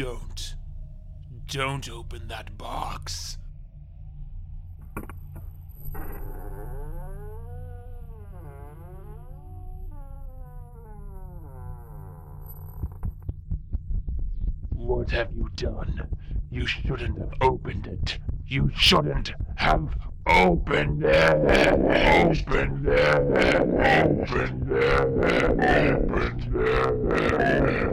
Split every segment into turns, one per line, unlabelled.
Don't. Don't open that box. What have you done? You shouldn't have opened it. You shouldn't have opened it. Opened it. Opened it. It.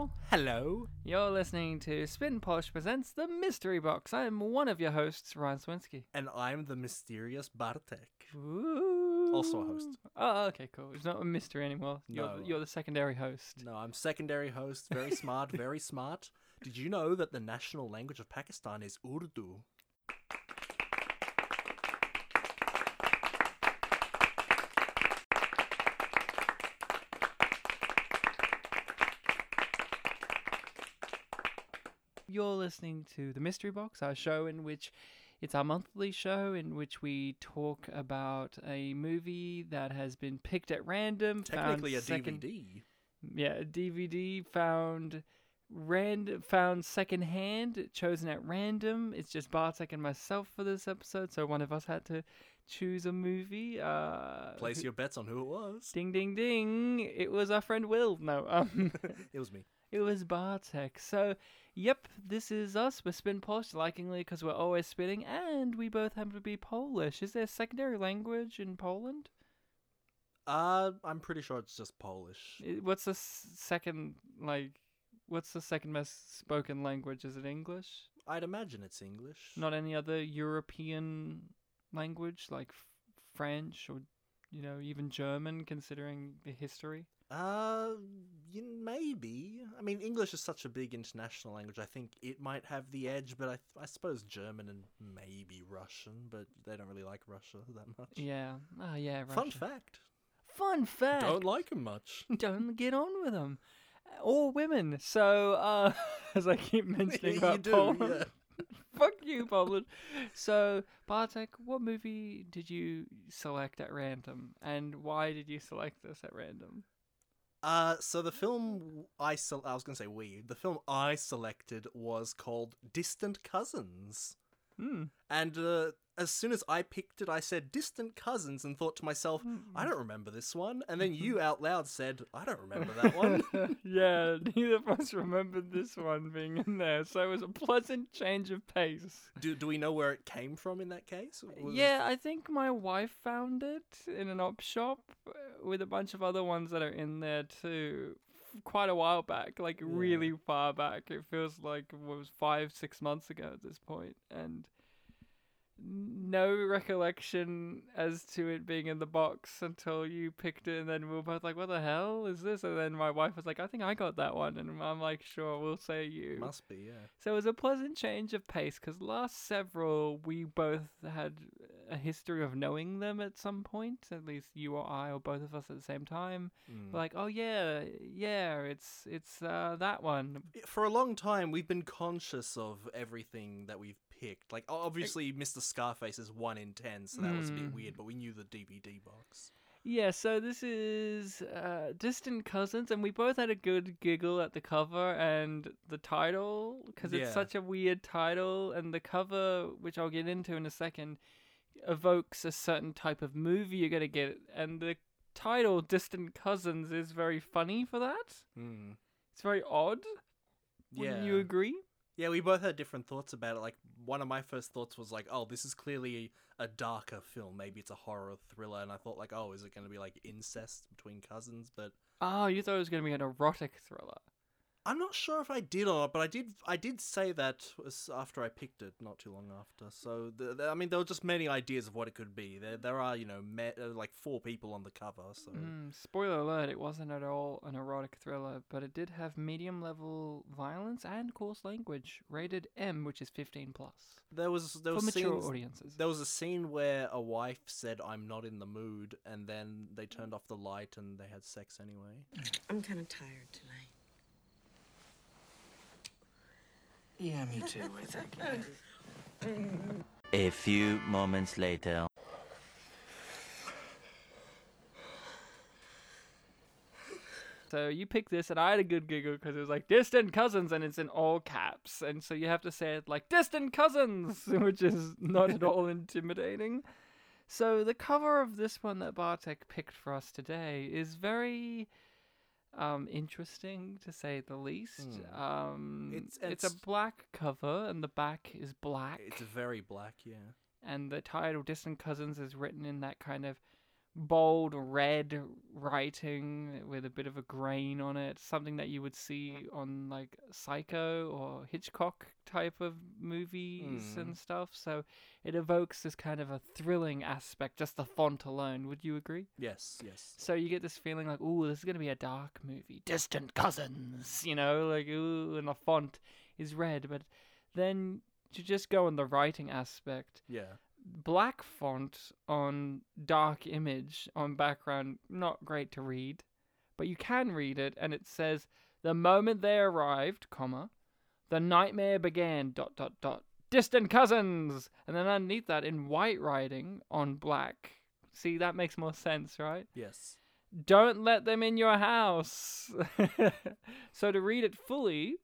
People.
Hello.
You're listening to Spin Polish Presents The Mystery Box. I'm one of your hosts, Ryan Swinsky.
And I'm the mysterious Bartek.
Ooh.
Also a host.
Oh, okay, cool. It's not a mystery anymore. You're,
No.
you're the secondary host.
No, I'm secondary host. Very smart, very smart. Did you know that the national language of Pakistan is Urdu?
You're listening to The Mystery Box, our show in which it's our monthly show in which we talk about a movie that has been picked at random.
Technically a
second-
DVD.
Yeah, a DVD found rand found secondhand, chosen at random. It's just Bartek and myself for this episode, so one of us had to choose a movie. Uh,
Place your bets on who it was.
ding ding ding! It was our friend Will. No, um,
it was me.
It was Bartek. So, yep, this is us. We're spin Polish, likingly because we're always spinning, and we both happen to be Polish. Is there a secondary language in Poland?
Uh, I'm pretty sure it's just Polish.
What's the second like? What's the second most spoken language? Is it English?
I'd imagine it's English.
Not any other European language like French or you know even German, considering the history.
Uh, you, maybe. I mean, English is such a big international language. I think it might have the edge, but I, I suppose German and maybe Russian, but they don't really like Russia that much.
Yeah. Ah, yeah.
Fun fact.
Fun fact.
Don't like them much.
don't get on with them. Or women. So, uh, as I keep mentioning
you
about
do,
Poland,
yeah.
fuck you, Poland. So, Bartek, what movie did you select at random, and why did you select this at random?
Uh, so the film I sel- I was gonna say we. The film I selected was called Distant Cousins,
Hmm.
and uh, as soon as I picked it, I said Distant Cousins, and thought to myself, I don't remember this one. And then you out loud said, I don't remember that one.
yeah, neither of us remembered this one being in there, so it was a pleasant change of pace.
do do we know where it came from in that case? Was-
Yeah, I think my wife found it in an op shop uh, with a bunch of other ones that are in there too. Quite a while back, like really far back. It feels like it was five, six months ago at this point, and no recollection as to it being in the box until you picked it, and then we were both like, "What the hell is this?" And then my wife was like, "I think I got that one," and I'm like, "Sure, we'll say you."
Must be, yeah.
So it was a pleasant change of pace because last several we both had a history of knowing them at some point. At least you or I or both of us at the same time.
Mm.
Like, oh yeah, yeah, it's it's uh, that one.
For a long time, we've been conscious of everything that we've picked. Like, obviously, Mr. Scarface is 1 in 10, so that was a bit
Mm.
weird, but we knew the DVD box.
Yeah, so this is uh, Distant Cousins, and we both had a good giggle at the cover and the title because it's
Yeah.
such a weird title, and the cover, which I'll get into in a second, evokes a certain type of movie you're gonna get, and the title Distant Cousins is very funny for that.
Mm.
It's very odd. Wouldn't you agree?
Yeah, we both had different thoughts about it. Like, one of my first thoughts was like, oh, this is clearly a darker film. Maybe it's a horror thriller. And I thought, like, oh, is it going to be like incest between cousins? But
Oh, you thought it was gonna be an erotic thriller.
I'm not sure if I did or not. But I did. I did say that was after I picked it, not too long after. So, the, the- I mean, there were just many ideas of what it could be. There, there are, you know, me- uh, like four people on the cover. So,
Mm, spoiler alert, it wasn't at all an erotic thriller, but it did have medium level violence and coarse language, rated M, which is 15 plus.
there was there
For mature
scenes,
audiences.
There was a scene where a wife said, "I'm not in the mood," and then they turned off the light and they had sex anyway.
I'm kind of tired tonight.
Yeah, me too, I think.
A few moments later.
So you picked this, and I had a good giggle because it was like distant cousins, and it's in all caps, and so you have to say it like distant cousins, which is not at all intimidating. So the cover of this one that Bartek picked for us today is very um interesting to say the least.
Hmm.
Um
It's-
it's a black cover and the back is black
It's very black, yeah.
and the title Distant Cousins is written in that kind of bold red writing with a bit of a grain on it, something that you would see on like Psycho or Hitchcock type of movies
Hmm.
and stuff. So it evokes this kind of a thrilling aspect, just the font alone. Would you agree?
Yes, yes.
So you get this feeling like, ooh, this is gonna be a dark movie. Distant cousins, you know, like ooh, and the font is red, but then to just go on the writing aspect,
Yeah.
Black font on dark image on background, not great to read, but you can read it, and it says, "The moment they arrived, comma, the nightmare began." Dot dot dot. Distant cousins, and then underneath that, in white writing on black. See, that makes more sense, right?
Yes.
Don't let them in your house. so to read it fully,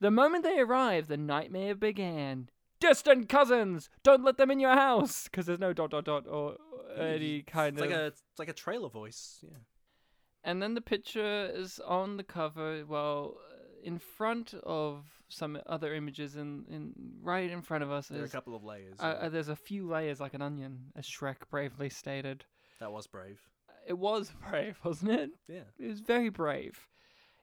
the moment they arrived, the nightmare began. Distant cousins, don't let them in your house, because there's no dot dot dot or any kind
it's
of.
like a it's like a trailer voice. Yeah.
And then the picture is on the cover, well, in front of some other images, in, in right in front of us
There are a couple of layers.
Uh,
yeah.
uh, there's a few layers like an onion, as Shrek bravely stated.
that was brave.
It was brave, wasn't it?
Yeah.
It was very brave.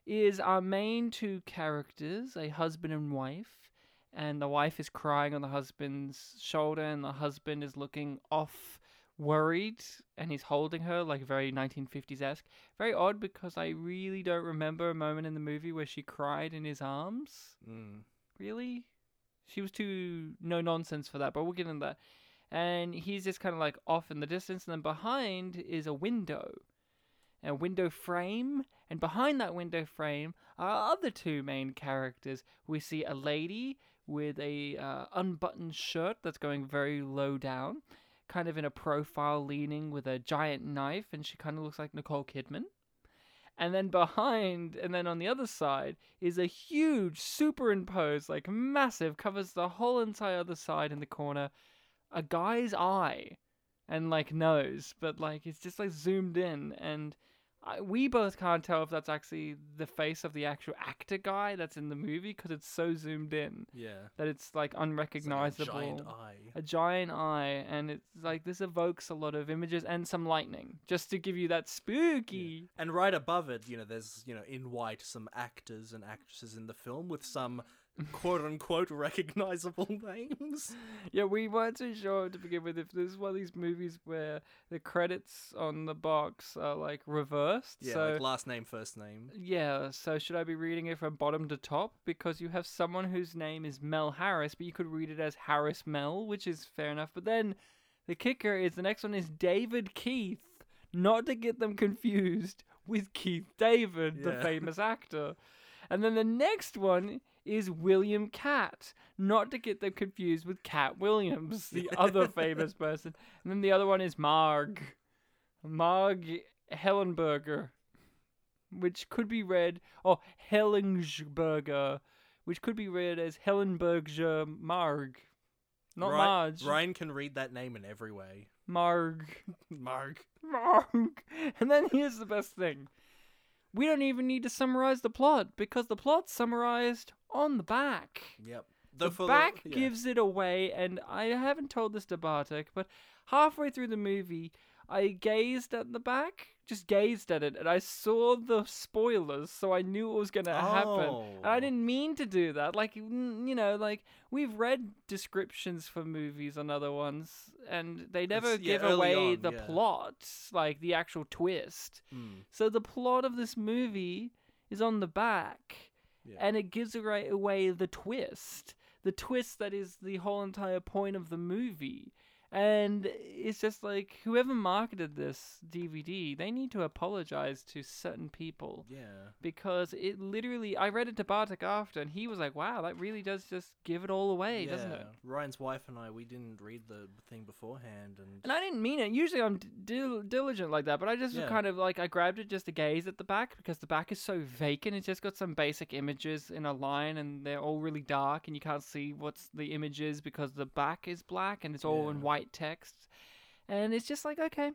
Is our main two characters a husband and wife, and the wife is crying on the husband's shoulder, and the husband is looking off, worried, and he's holding her like very 1950s esque. Very odd because I really don't remember a moment in the movie where she cried in his arms.
Mm.
Really? She was too no nonsense for that, but we'll get into that. And he's just kind of like off in the distance, and then behind is a window, a window frame, and behind that window frame are other two main characters. We see a lady with a uh, unbuttoned shirt that's going very low down, kind of in a profile, leaning with a giant knife, and she kind of looks like Nicole Kidman. And then behind, and then on the other side, is a huge superimposed, like massive, covers the whole entire other side in the corner, a guy's eye and like nose, but like it's just like zoomed in, and I, we both can't tell if that's actually the face of the actual actor guy that's in the movie because it's so zoomed in
Yeah.
that it's like
It's like a
unrecognizable
giant eye.
a giant eye and it's like this evokes a lot of images and some lightning just to give you that spooky
And right above it, you know, there's you know in white some actors and actresses in the film with some quote unquote recognizable names.
yeah we weren't too sure to begin with if this is one of these movies where the credits on the box are like reversed
Yeah,
so
like last name, first name.
yeah so should i be reading it from bottom to top because you have someone whose name is mel harris but you could read it as harris mel which is fair enough but then the kicker is the next one is david keith not to get them confused with keith david the famous actor and then the next one is William Katt, not to get them confused with Katt Williams, the other famous person. And then the other one is Marg, Marg Hellenberger, which could be read, or Hellingsberger, which could be read as Hellenberger Marg. Not
Ry-
Marge.
Ryan can read that name in every way.
Marg.
Marg.
Marg. And then here's the best thing. We don't even need to summarize the plot because the plot's summarized on the back.
Yep.
The
for
back
yeah.
gives it away, and I haven't told this to Bartek, but halfway through the movie, I gazed at the back, just gazed at it, and I saw the spoilers, so I knew what was going to happen. And I
Oh.
didn't mean to do that. Like, you know, like we've read descriptions for movies on other ones, and they never
It's-
give away
on,
the
yeah.
plot, like the actual twist.
Mm,
So the plot of this movie is on the back,
yeah.
and it gives away the twist. The twist that is the whole entire point of the movie. And it's just like whoever marketed this DVD, they need to apologize to certain people
yeah.
because it literally. I read it to Bartek after, and he was like, "Wow, that really does just give it all away,
yeah.
doesn't it?"
Ryan's wife and I, we didn't read the thing beforehand, and,
And I didn't mean it. Usually, I'm dil- diligent like that, but I just
Yeah.
kind of like I grabbed it just to gaze at the back because the back is so vacant. It's just got some basic images in a line, and they're all really dark, and you can't see what's the image is because the back is black and it's all in
Yeah.
White text. And it's just like okay,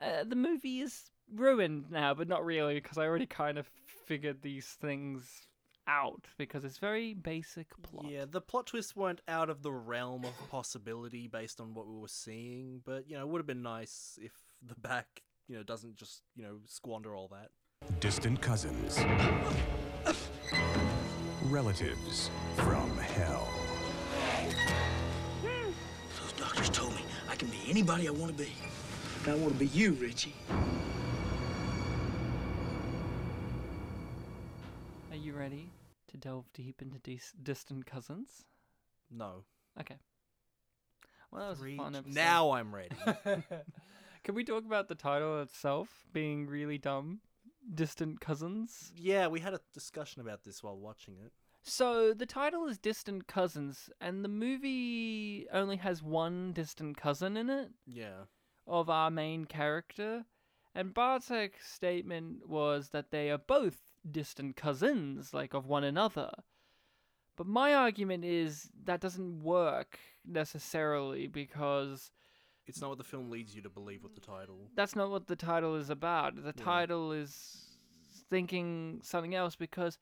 uh, the movie is ruined now, but not really because I already kind of figured these things out because it's very basic plot.
Yeah, the plot twists weren't out of the realm of possibility based on what we were seeing, but you know, it would have been nice if the back, you know, doesn't just, you know, squander all that.
Distant cousins. Relatives from hell.
Anybody I want to be. And I want to be you, Richie.
Are you ready to delve deep into dis- distant cousins?
No.
Okay. Well, that was
Three-
a fun episode.
now I'm ready.
Can we talk about the title itself being really dumb? Distant Cousins?
yeah, we had a discussion about this while watching it.
So, the title is Distant Cousins, and the movie only has one distant cousin in it
Yeah.
of our main character. And Bartek's statement was that they are both distant cousins, like of one another. But my argument is that doesn't work necessarily because
It's not what the film leads you to believe with the title.
that's not what the title is about. The
Yeah.
title is thinking something else because,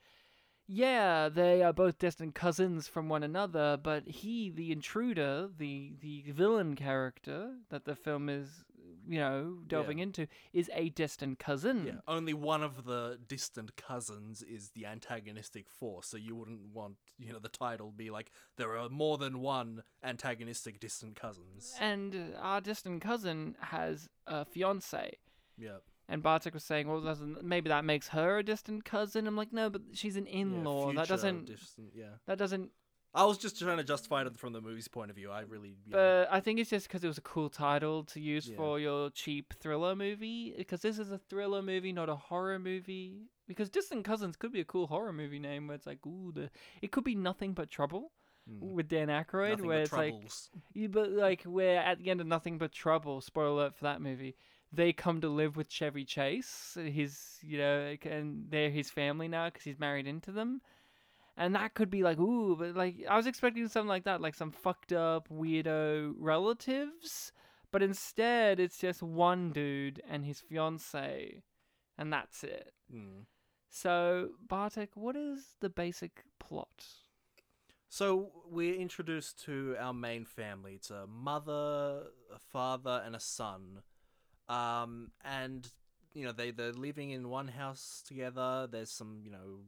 yeah, they are both distant cousins from one another, but he, the intruder, the the villain character that the film is, you know, delving
Yeah.
into, is a distant cousin.
Yeah, only one of the distant cousins is the antagonistic force, so you wouldn't want, you know, the title be like there are more than one antagonistic distant cousins.
And our distant cousin has a fiance.
Yeah.
And Bartek was saying, well, doesn't maybe that makes her a distant cousin? I'm like, no, but she's an in-law. that doesn't.
distant- yeah.
That doesn't
I was just trying to justify it from the movie's point of view. I really yeah.
But I think it's just because it was a cool title to use
Yeah.
for your cheap thriller movie. Because this is a thriller movie, not a horror movie. Because Distant Cousins could be a cool horror movie name where it's like, ooh, the it could be Nothing But Trouble
Mm.
with Dan Aykroyd,
Nothing
where
but
it's like,
troubles.
you, but like where at the end of Nothing But Trouble, spoiler alert for that movie, they come to live with Chevy Chase, his you know, and they're his family now because he's married into them. And that could be like, ooh, but like I was expecting something like that, like some fucked up weirdo relatives, but instead it's just one dude and his fiance, and that's it.
Mm.
So Bartek, what is the basic plot?
So we're introduced to our main family. It's a mother, a father, and a son. Um, and you know they they're living in one house together. There's some you know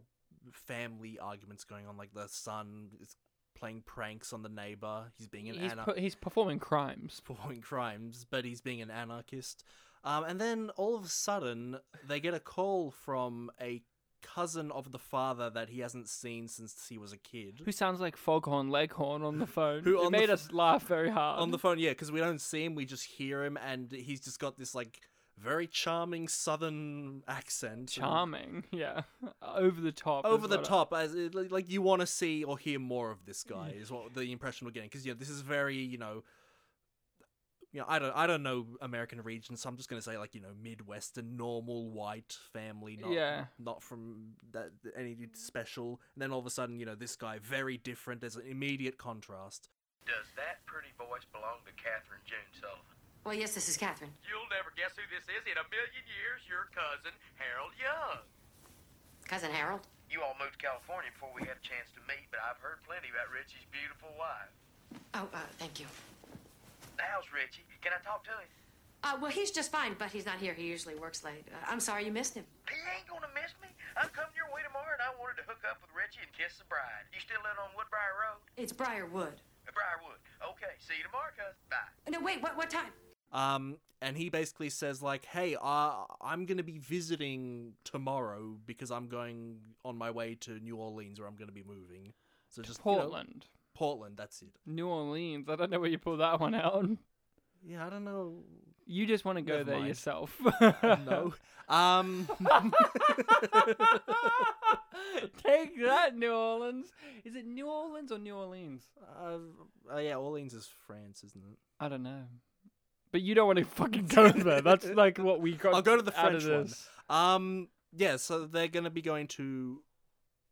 family arguments going on. Like the son is playing pranks on the neighbor. He's being an
He's,
ana-
pu- he's performing crimes.
performing crimes, but he's being an anarchist. Um, and then all of a sudden, they get a call from a cousin of the father that he hasn't seen since he was a kid.
Who sounds like Foghorn Leghorn on the phone?
Who on
made
f-
us laugh very hard.
on the phone, yeah, because we don't see him, we just hear him, and he's just got this like very charming southern accent. and-
charming, yeah, over the top,
Over the
what I-
top, as like you want to see or hear more of this guy is what the impression we're getting. Because you know, this is very you know, you know, I don't I don't know American regions, so I'm just gonna say like you know Midwestern normal white family, not
Yeah.
not from that anything special. And then all of a sudden, you know, this guy very different. There's an immediate contrast.
Does that pretty voice belong to Catherine June Sullivan?
Well, yes, this is Catherine.
You'll never guess who this is in a million years. Your cousin, Harold Young.
Cousin Harold.
You all moved to California before we had a chance to meet, but I've heard plenty about Richie's beautiful wife.
Oh, uh, thank you.
How's Richie? Can I talk to him?
Uh, well, he's just fine, but he's not here. He usually works late. Uh, I'm sorry you missed him.
He ain't gonna miss me. I'm coming your way tomorrow, and I wanted to hook up with Richie and kiss the bride. You still live on Woodbriar Road?
It's Briarwood.
Uh, Briarwood. Okay, see you tomorrow, cuz. Bye.
No, wait. What? What time?
Um, and he basically says like, "Hey, uh, I'm gonna be visiting tomorrow because I'm going on my way to New Orleans, where I'm gonna be moving. So just you know,
Portland.
That's it.
New Orleans. I don't know where you pulled that one out.
Yeah, I don't know.
You just want to go
Never
there
mind.
yourself.
No. Um.
Take that, New Orleans. Is it New Orleans or New Orleans?
uh, uh, yeah, Orleans is France, isn't it?
I don't know. But you don't want to fucking go there. That's like what we got.
I'll go to the
out of
French one.
this.
Um, yeah, so they're gonna be going to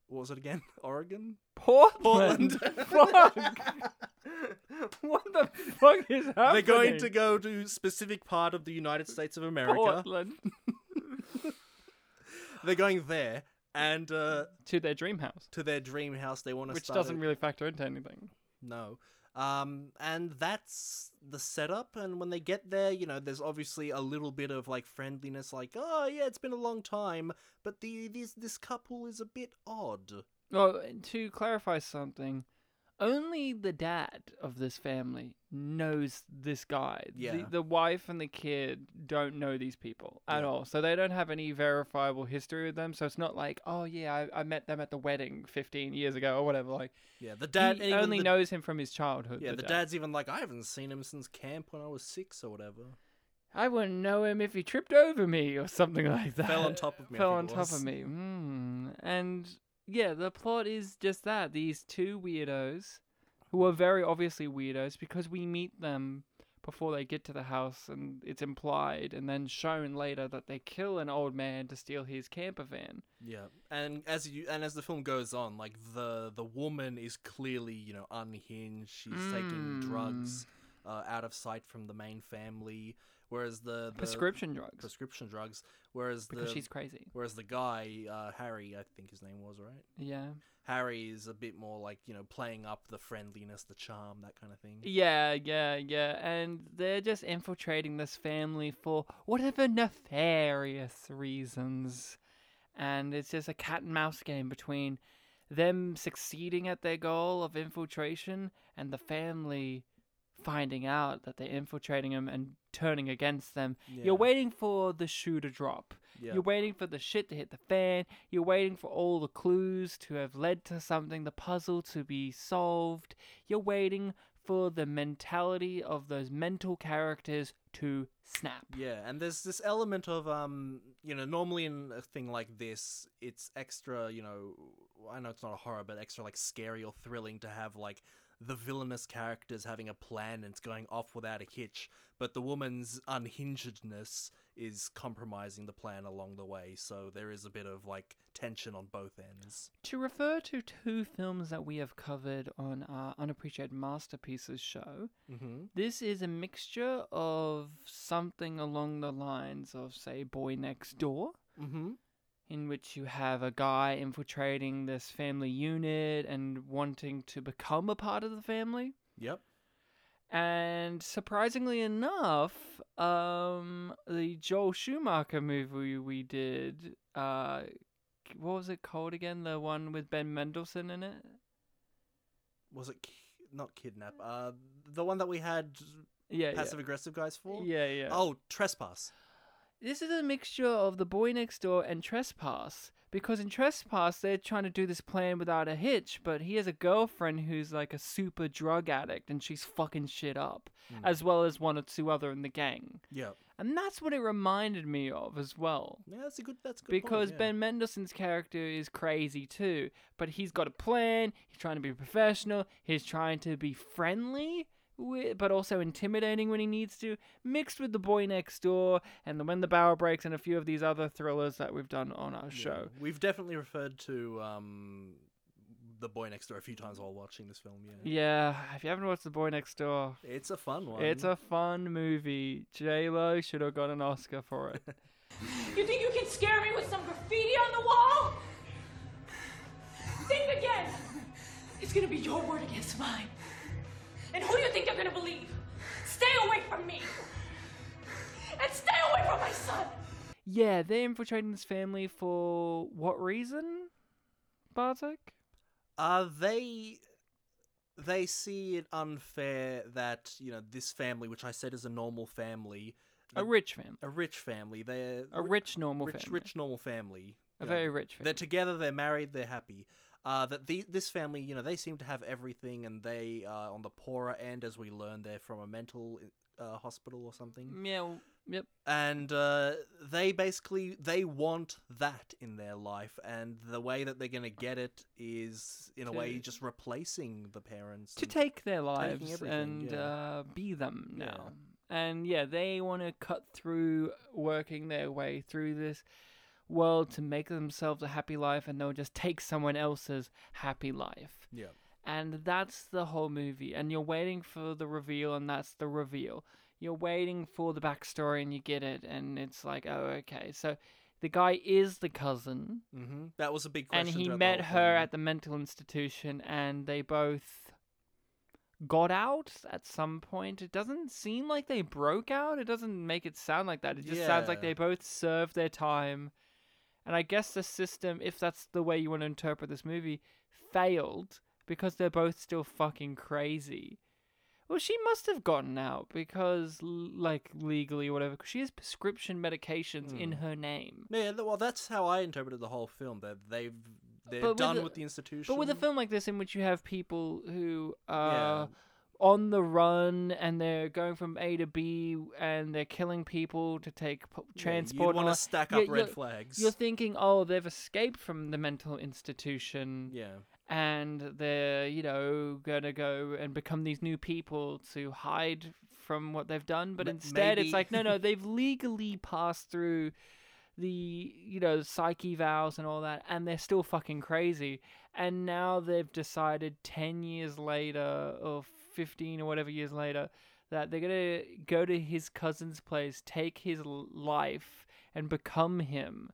what was it again? Oregon,
Portland. Fuck. what the fuck is happening?
They're going to go to specific part of the United States of America.
Portland
They're going there and uh,
to their dream house,
to their dream house. They want to
which
start
doesn't really factor into anything.
No. Um, and that's the setup. And when they get there, you know, there's obviously a little bit of like friendliness, like, oh yeah, it's been a long time, but the this this couple is a bit odd.
Well, to clarify something, only the dad of this family knows this guy.
Yeah.
The, the wife and the kid don't know these people at
Yeah.
all. So they don't have any verifiable history with them. So it's not like, oh, yeah, I, I met them at the wedding 15 years ago or whatever. Like,
Yeah, the dad
he only
the-
knows him from his childhood.
Yeah,
the
the
dad.
dad's even like, I haven't seen him since camp when I was six or whatever.
I wouldn't know him if he tripped over me or something like that.
Fell on top of me.
Fell on top
was.
of me. Mm. And yeah, the plot is just that. These two weirdos, who are very obviously weirdos because we meet them before they get to the house and it's implied and then shown later that they kill an old man to steal his camper van.
Yeah, and as you and as the film goes on, like the the woman is clearly you know unhinged. She's taking drugs uh, out of sight from the main family, whereas the, the
Prescription drugs.
prescription drugs, whereas
because
the
she's crazy.
whereas the guy uh, Harry, I think his name was right.
Yeah.
Harry is a bit more like you know playing up the friendliness, the charm, that kind of thing.
Yeah, yeah, yeah. And they're just infiltrating this family for whatever nefarious reasons. And it's just a cat and mouse game between them succeeding at their goal of infiltration and the family finding out that they're infiltrating them and turning against them.
Yeah.
You're waiting for the shoe to drop.
Yeah.
You're waiting for the shit to hit the fan. You're waiting for all the clues to have led to something, the puzzle to be solved. You're waiting for the mentality of those mental characters to snap.
Yeah, and there's this element of um, you know, normally in a thing like this, it's extra, you know, I know it's not a horror, but extra like scary or thrilling to have like the villainous characters having a plan and it's going off without a hitch, but the woman's unhingedness is compromising the plan along the way, so there is a bit of like tension on both ends.
To refer to two films that we have covered on our Unappreciated Masterpieces show,
Mm-hmm.
this is a mixture of something along the lines of, say, Boy Next Door.
Mm-hmm.
In which you have a guy infiltrating this family unit and wanting to become a part of the family.
Yep.
And surprisingly enough, um, the Joel Schumacher movie we did, uh, what was it called again? The one with Ben Mendelsohn in it?
Was it ki- not kidnap? Uh, the one that we had
Yeah,
passive aggressive guys for.
yeah, yeah, yeah.
Oh, trespass.
This is a mixture of the boy next door and trespass. Because in trespass, they're trying to do this plan without a hitch, but he has a girlfriend who's like a super drug addict and she's fucking shit up, hmm. as well as one or two other in the gang.
Yep.
And that's what it reminded me of as well.
Yeah, that's a good. That's a good.
Because
point, yeah.
Ben Mendelsohn's character is crazy too, but he's got a plan. He's trying to be professional. He's trying to be friendly, but also intimidating when he needs to. Mixed with the boy next door and the When the Barrel Breaks and a few of these other thrillers that we've done on our
Yeah.
show.
We've definitely referred to um, the boy next door a few times while watching this film. Yeah,
Yeah, if you haven't watched The Boy Next Door,
it's a fun one.
it's a fun movie. J Lo should have got an Oscar for it.
You think you can scare me with some graffiti on the wall? Think again. It's gonna be your word against mine. And who do you think you're gonna believe? Stay away from me. And stay away from my son.
yeah, they're infiltrating this family for what reason, Bartek?
Uh, they they see it unfair that you know this family, which I said is a normal family,
A rich family.
a rich family. They're
A rich normal
rich,
family.
rich normal family.
A
you know,
very rich
They're together. They're married. They're happy. Uh, that the, this family, you know, they seem to have everything, and they are on the poorer end, as we learn. They're from a mental uh, hospital or something.
Yeah, w- yep.
and uh, they basically they want that in their life and the way that they're going to get it is in a way just replacing the parents
To take their lives and
yeah.
uh, be them
Yeah.
now. And yeah, they want to cut through working their way through this world to make themselves a happy life and they'll just take someone else's happy life.
Yeah.
And that's the whole movie. And you're waiting for the reveal, and that's the reveal. You're waiting for the backstory, and you get it, and it's like, oh, okay. So the guy is the cousin,
Mm-hmm. That was a big
and he met her
thing.
at the mental institution, and they both got out at some point. It doesn't seem like they broke out. It doesn't make it sound like that. It just sounds like they both served their time. And I guess the system, if that's the way you want to interpret this movie, failed because they're both still fucking crazy. Well, she must have gotten out because, like, legally or whatever, 'cause she has prescription medications in
Hmm.
her name.
Yeah, well, that's how I interpreted the whole film. That they've they're
But with
done
a-
with the institution.
But with a film like this, in which you have people who are
Yeah.
On the run and they're going from A to B and they're killing people to take p- transport,
you'd
and
want to stack
you-
up red
you're-
flags.
You're thinking, oh, they've escaped from the mental institution
yeah,
and they're, you know, gonna go and become these new people to hide from what they've done. But
Ma-
instead,
maybe-
it's like, no, no, they've legally passed through the, you know, psych evals and all that, and they're still fucking crazy. And now they've decided 10 years later, or 15 or whatever years later, that they're gonna go to his cousin's place, take his life, and become him.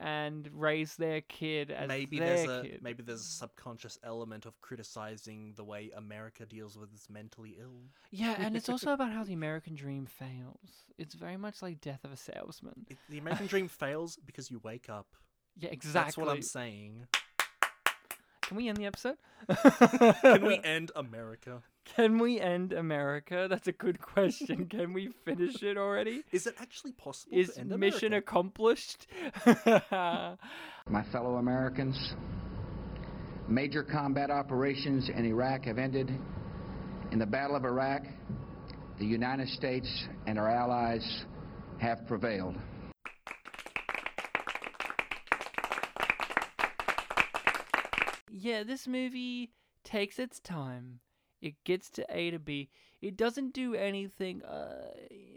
And raise their kid as
maybe
their
there's a
kid.
maybe there's a subconscious element of criticizing the way America deals with its mentally ill.
Yeah, and it's also about how the American dream fails. It's very much like Death of a Salesman.
It, the American dream fails because you wake up.
Yeah, exactly.
That's what I'm saying.
Can we end the episode?
Can we end America?
Can we end America? That's a good question. Can we finish it already?
Is it actually possible
Is
to end
mission
America?
accomplished?
My fellow Americans, major combat operations in Iraq have ended. In the Battle of Iraq, the United States and our allies have prevailed.
yeah, this movie takes its time. It gets to A to B. It doesn't do anything uh,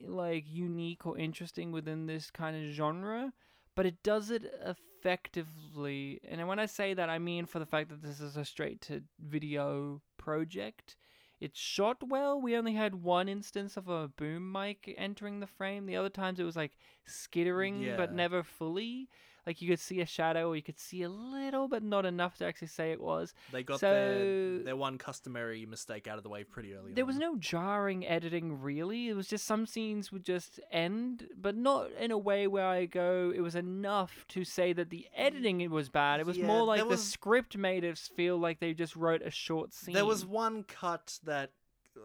like unique or interesting within this kind of genre, but it does it effectively. And when I say that, I mean for the fact that this is a straight to video project. It's shot well. We only had one instance of a boom mic entering the frame. The other times it was like skittering, but never fully. Like you could see a shadow, or you could see a little, but not enough to actually say it was.
They got
so
their their one customary mistake out of the way pretty early.
there
on.
was no jarring editing really. It was just some scenes would just end, but not in a way where I go. It was enough to say that the editing it was bad. It was
Yeah,
more like
there
the script made it feel like they just wrote a short scene.
There was one cut that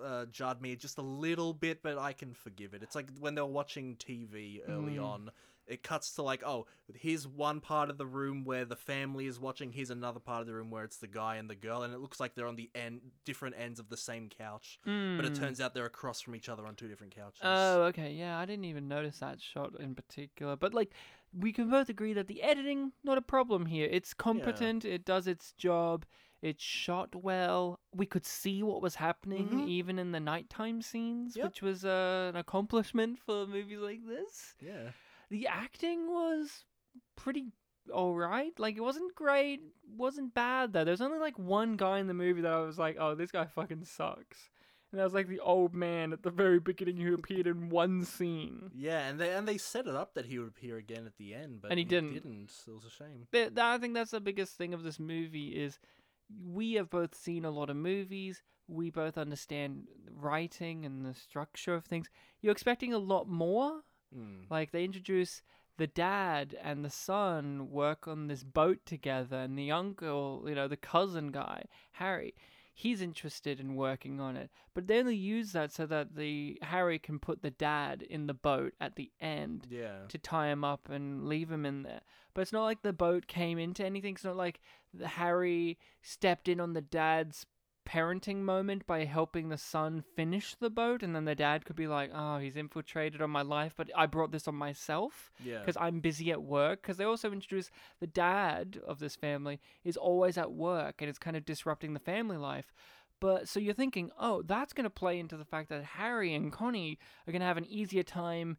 uh, jarred me just a little bit, but I can forgive it. It's like when they were watching TV early
Mm.
on. It cuts to like, oh, here's one part of the room where the family is watching. Here's another part of the room where it's the guy and the girl, and it looks like they're on the end, different ends of the same couch. But it
Mm.
turns out they're across from each other on two different couches.
Oh, okay. Yeah, I didn't even notice that shot in particular. But like, we can both agree that the editing not a problem here. It's competent. It does its job. It's shot well. We could see what was happening
Mhm.
even in the nighttime scenes,
Yep.
which was uh, an accomplishment for a movie like this.
yeah.
The acting was pretty all right. Like it wasn't great, wasn't bad though. There's only like one guy in the movie that I was like, "Oh, this guy fucking sucks." And that was like the old man at the very beginning who appeared in one scene.
Yeah, and they and they set it up that he would appear again at the end, but
And he didn't.
Didn't. It was a shame.
Th- I think that's the biggest thing of this movie is we have both seen a lot of movies. We both understand writing and the structure of things. You're expecting a lot more.
Mm.
Like they introduce the dad and the son work on this boat together, and the uncle, you know, the cousin guy, Harry, he's interested in working on it. But they only use that so that the Harry can put the dad in the boat at the end
Yeah.
to tie him up and leave him in there. But it's not like the boat came into anything. It's not like the Harry stepped in on the dad's parenting moment by helping the son finish the boat, and then the dad could be like, "Oh, he's infiltrated on my life, but I brought this on myself
Yeah.
because I'm busy at work." Because they also introduce the dad of this family is always at work, and it's kind of disrupting the family life. But so you're thinking, oh, that's going to play into the fact that Harry and Connie are going to have an easier time,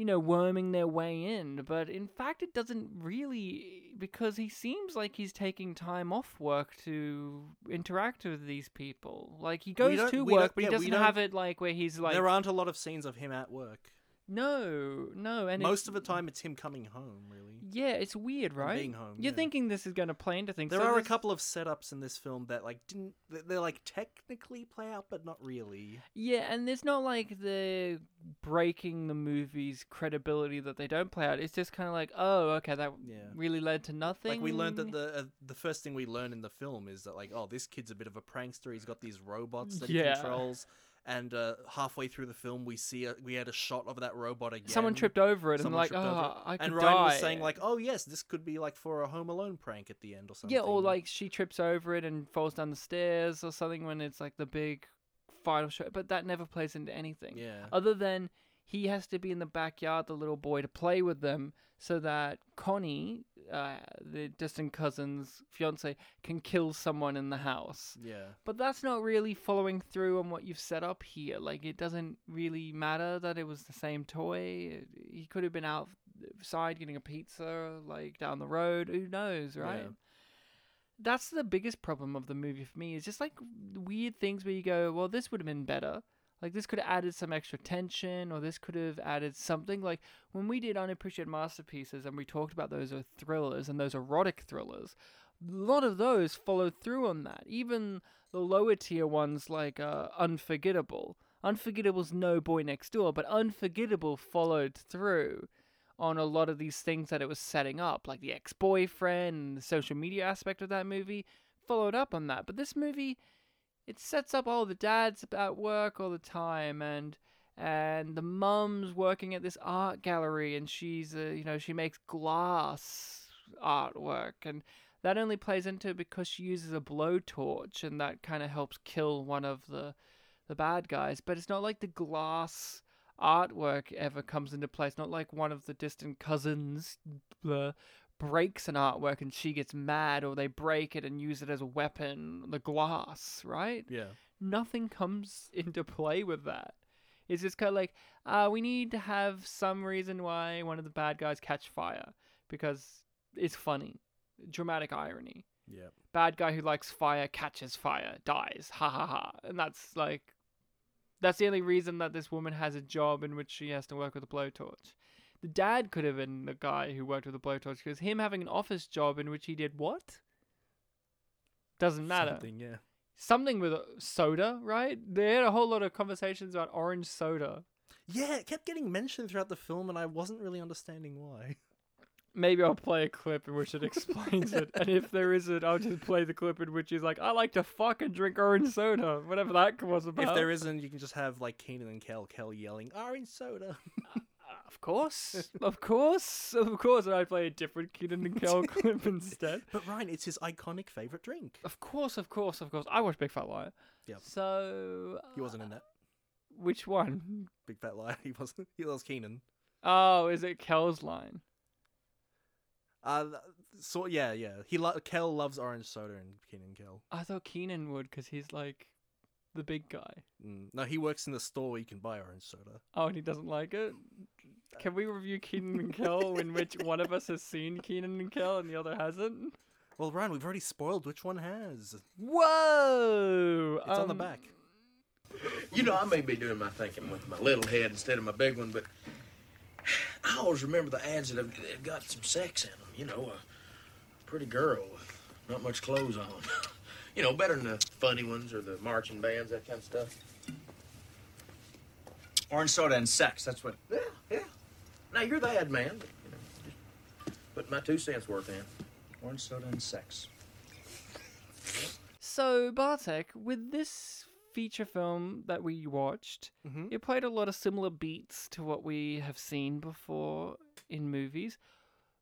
you know, worming their way in. But in fact, it doesn't really, because he seems like he's taking time off work to interact with these people. Like he goes to work, but he
yeah, we
doesn't have it like where he's like,
there aren't a lot of scenes of him at work.
No, no, and
Most of the time, it's him coming home. Really,
yeah, it's weird, right?
being home,
You're
yeah.
thinking this is going to play into things.
there
So
are a
there's-
couple of setups in this film that like didn't they- they're like technically play out, but not really.
Yeah, and it's not like they're breaking the movie's credibility that they don't play out. It's just kind of like, oh, okay, that
Yeah.
really led to nothing.
Like we learned that the uh, the first thing we learn in the film is that like oh this kid's a bit of a prankster. He's got these robots that
Yeah.
he controls. And uh, halfway through the film, we see a, we had a shot of that robot again.
Someone tripped over it and like, oh. I could
and Ryan was saying like, oh yes, this could be like for a Home Alone prank at the end or something.
yeah, or like she trips over it and falls down the stairs or something when it's like the big final shot. But that never plays into anything.
Yeah.
Other than he has to be in the backyard, the little boy, to play with them, so that Connie, uh, the distant cousin's fiance, can kill someone in the house.
yeah.
But that's not really following through on what you've set up here. Like, it doesn't really matter that it was the same toy. He could have been outside getting a pizza, like down the road. Who knows, right?
Yeah.
That's the biggest problem of the movie for me. Is just like weird things where you go, well, this would have been better. Like this could have added some extra tension, or this could have added something. Like when we did unappreciated masterpieces, and we talked about those are thrillers and those erotic thrillers. A lot of those followed through on that. Even the lower tier ones, like uh, Unforgettable. Unforgettable's no boy next door, but Unforgettable followed through on a lot of these things that it was setting up, like the ex boyfriend the social media aspect of that movie, followed up on that. But this movie, it sets up all the dads at work all the time and and the mum's working at this art gallery and she's uh, you know she makes glass artwork and that only plays into it because she uses a blowtorch and that kind of helps kill one of the the bad guys. But it's not like the glass artwork ever comes into it's not like one of the distant cousins uh, breaks an artwork and she gets mad or they break it and use it as a weapon the glass right
Yeah.
nothing comes into play with that. It's just kind of like, uh, we need to have some reason why one of the bad guys catch fire because it's funny, dramatic irony.
Yeah.
Bad guy who likes fire catches fire, dies, ha ha ha, and that's like, that's the only reason that this woman has a job in which she has to work with a blowtorch. The dad could have been the guy who worked with a blowtorch because him having an office job in which he did what? Doesn't matter
Something, yeah.
something with soda, right? They had a whole lot of conversations about orange soda.
Yeah, it kept getting mentioned throughout the film, and I wasn't really understanding why.
Maybe I'll play a clip in which it explains it, and if there isn't, I'll just play the clip in which he's like, "I like to fuck and drink orange soda," whatever that was about.
If there isn't, you can just have like Kenan and Kel, Kel yelling orange soda.
of course, of course, of course, and I'd play a different Kenan and Kel clip instead.
But Ryan, it's his iconic favorite drink.
Of course, of course, of course. I watch Big Fat Liar.
Yep.
So
He wasn't in that.
which one?
Big fat lie. He wasn't. He was Kenan.
Oh, is it Kel's line?
Uh, so yeah, yeah. He lo- Kel loves orange soda and Kenan Kel.
I thought Kenan would because he's like the big guy.
Mm. No, he works in the store where you can buy orange soda.
Oh, and he doesn't like it. Can we review Kenan and Kel in which one of us has seen Kenan and Kel and the other hasn't?
Well, Ryan, we've already spoiled which one has.
Whoa!
It's on the
Um,
back.
You know, I may be doing my thinking with my little head instead of my big one, but I always remember the ads that have, that have got some sex in them. You know, a pretty girl with not much clothes on. You know, better than the funny ones or the marching bands, that kind of stuff.
Orange soda and sex. That's what.
Yeah, yeah. Now you're the ad man, but, you know, just put my two cents worth in.
Orange soda and sex.
So, Bartek, with this feature film that we watched,
Mhm.
it played a lot of similar beats to what we have seen before in movies.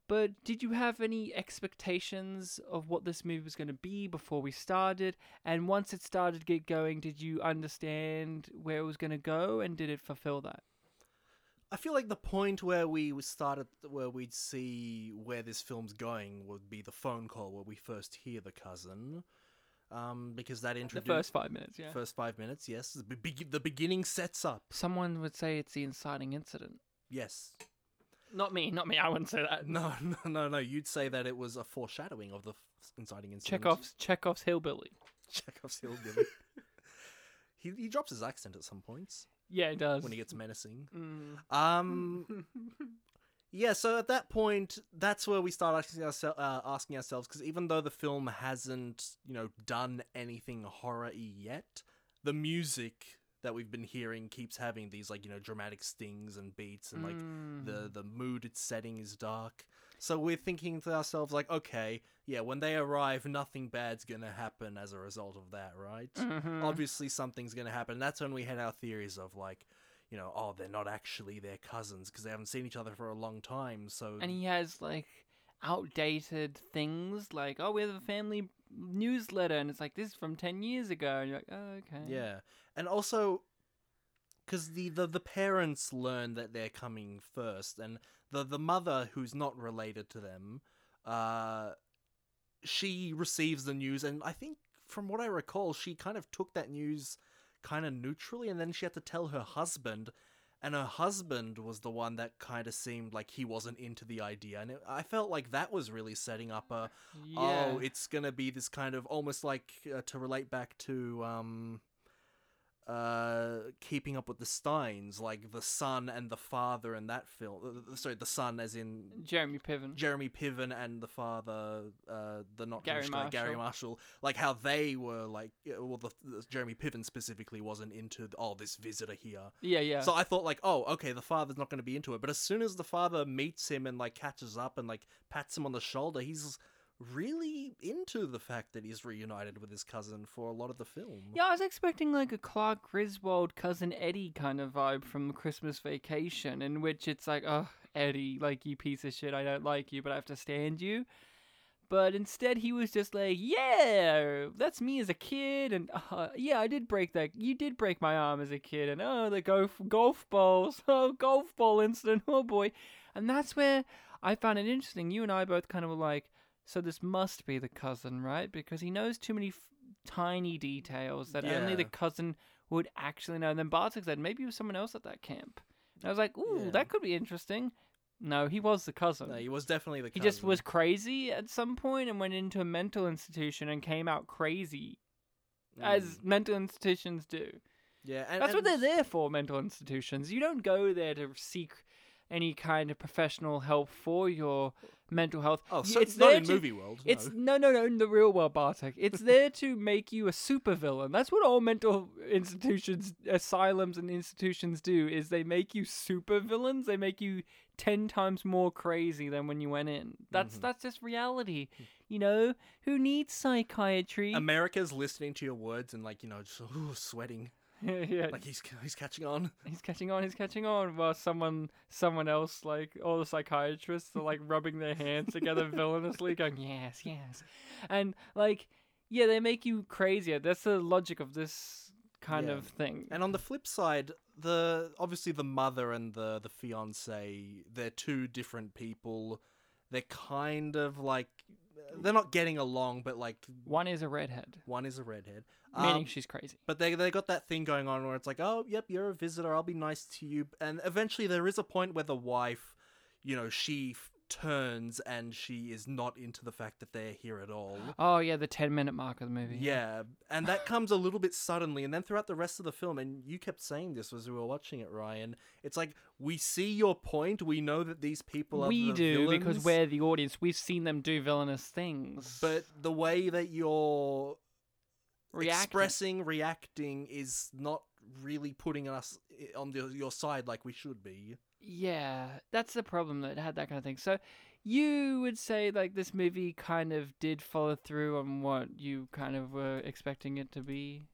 But did you have any expectations of what this movie was going to be before we started? And once it started to get going, did you understand where it was going to go and did it fulfill that?
I feel like the point where we started, where we'd see where this film's going, would be the phone call where we first hear the cousin. um, because that introduced The
first five minutes, yeah.
First five minutes, yes. The, be- the beginning sets up.
Someone would say it's the inciting incident.
Yes.
Not me, not me. I wouldn't say that.
No, no, no, no. You'd say that it was a foreshadowing of the f- inciting incident.
Chekhov's Chekhov's hillbilly.
Chekhov's hillbilly. he he drops his accent at some points.
Yeah, he does.
when he gets menacing.
Mm.
Um, yeah. So at that point, that's where we start asking, ourse- uh, asking ourselves because even though the film hasn't, you know, done anything horror-y yet, the music that we've been hearing keeps having these like you know dramatic stings and beats and like the the mood it's setting is dark. So we're thinking to ourselves like, okay, yeah, when they arrive, nothing bad's gonna happen as a result of that, right?
Mhm.
Obviously, something's gonna happen. That's when we had our theories of like, you know, oh, they're not actually their cousins because they haven't seen each other for a long time. So
And he has like outdated things like, oh, we have a family newsletter, and it's like this is from ten years ago, and you're like, oh, okay.
Yeah, and also because the, the the parents learn that they're coming first, and the the mother who's not related to them, uh, she receives the news, and I think from what I recall, she kind of took that news kind of neutrally, and then she had to tell her husband. And her husband was the one that kind of seemed like he wasn't into the idea, and it, I felt like that was really setting up a,
Yeah.
oh, it's gonna be this kind of almost like uh, to relate back to um, uh, keeping up with the Steins, like the son and the father in that film. uh, Sorry, the son as in
Jeremy Piven.
Jeremy Piven and the father, uh, the not
Gary
British guy, Garry
Marshall.
Marshall, like how they were like, uh, well, the, the Jeremy Piven specifically wasn't into oh this visitor here.
Yeah, yeah.
So I thought like, oh, okay, the father's not going to be into it, but as soon as the father meets him and like catches up and like pats him on the shoulder, he's really into the fact that he's reunited with his cousin for a lot of the film.
Yeah, I was expecting like a Clark Griswold cousin Eddie kind of vibe from Christmas Vacation, in which it's like, oh, Eddie, like you piece of shit, I don't like you, but I have to stand you. But instead, he was just like, yeah, that's me as a kid, and uh, yeah, I did break that. You did break my arm as a kid, and oh, the golf golf balls, oh, golf ball incident, oh boy, and that's where I found it interesting. You and I both kind of were like, so this must be the cousin, right? Because he knows too many f- tiny details that only the cousin would actually know. And then Bartek said maybe it was someone else at that camp. And I was like, ooh,
Yeah.
that could be interesting. No, he was the cousin.
No, he was definitely the cousin.
He just was crazy at some point and went into a mental institution and came out crazy, as hmm. mental institutions do.
Yeah, and,
That's what they're there for, mental institutions. You don't go there to seek any kind of professional help for your mental health.
Oh, so
it's
it's not in
to-
movie world,
It's no, no, no, in the real world, Bartek. It's there to make you a supervillain. That's what all mental institutions, asylums, and institutions do. Is they make you supervillains. They make you ten times more crazy than when you went in. That's
Mm-hmm.
that's just reality. You know who needs psychiatry?
America's listening to your words and like you know just ooh, sweating.
yeah,
Like he's he's catching on.
He's catching on. He's catching on. While someone, someone else, like all the psychiatrists, are like rubbing their hands together villainously, going yes, yes, and like yeah, they make you crazier. That's the logic of this kind
Yeah.
of thing.
And on the flip side, the obviously the mother and the the fiance, they're two different people. They're kind of like they're not getting along, but like
One is a redhead,
one is a redhead,
meaning
Um,
she's crazy.
But they they got that thing going on where it's like, oh, yep, you're a visitor. I'll be nice to you. And eventually, there is a point where the wife, you know, she f- turns and she is not into the fact that they're here at all.
Oh yeah, the ten minute mark of the movie.
Yeah, and that comes a little bit suddenly, and then throughout the rest of the film, and you kept saying this as we were watching it, Ryan. It's like we see your point. We know that these people are
we
the
do because we're the audience. We've seen them do villainous things.
But the way that you're
Reacting.
expressing, reacting, is not really putting us eh, on the, your side like we should be.
Yeah, that's the problem that had that kind of thing. So you would say like this movie kind of did follow through on what you kind of were expecting it to be.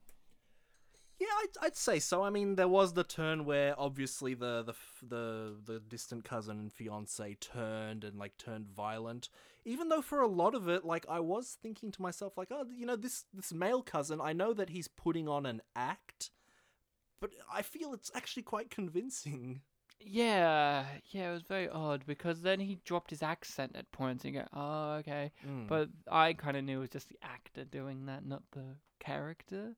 Yeah, I'd, I'd say so. I mean, there was the turn where obviously the the the the distant cousin and fiance turned and like turned violent. Even though for a lot of it, like I was thinking to myself, like, oh, you know, this this male cousin, I know that he's putting on an act, but I feel it's actually quite convincing.
Yeah, yeah, it was very odd because then he dropped his accent at points and you go, oh, okay.
Mm.
But I kind of knew it was just the actor doing that, not the character.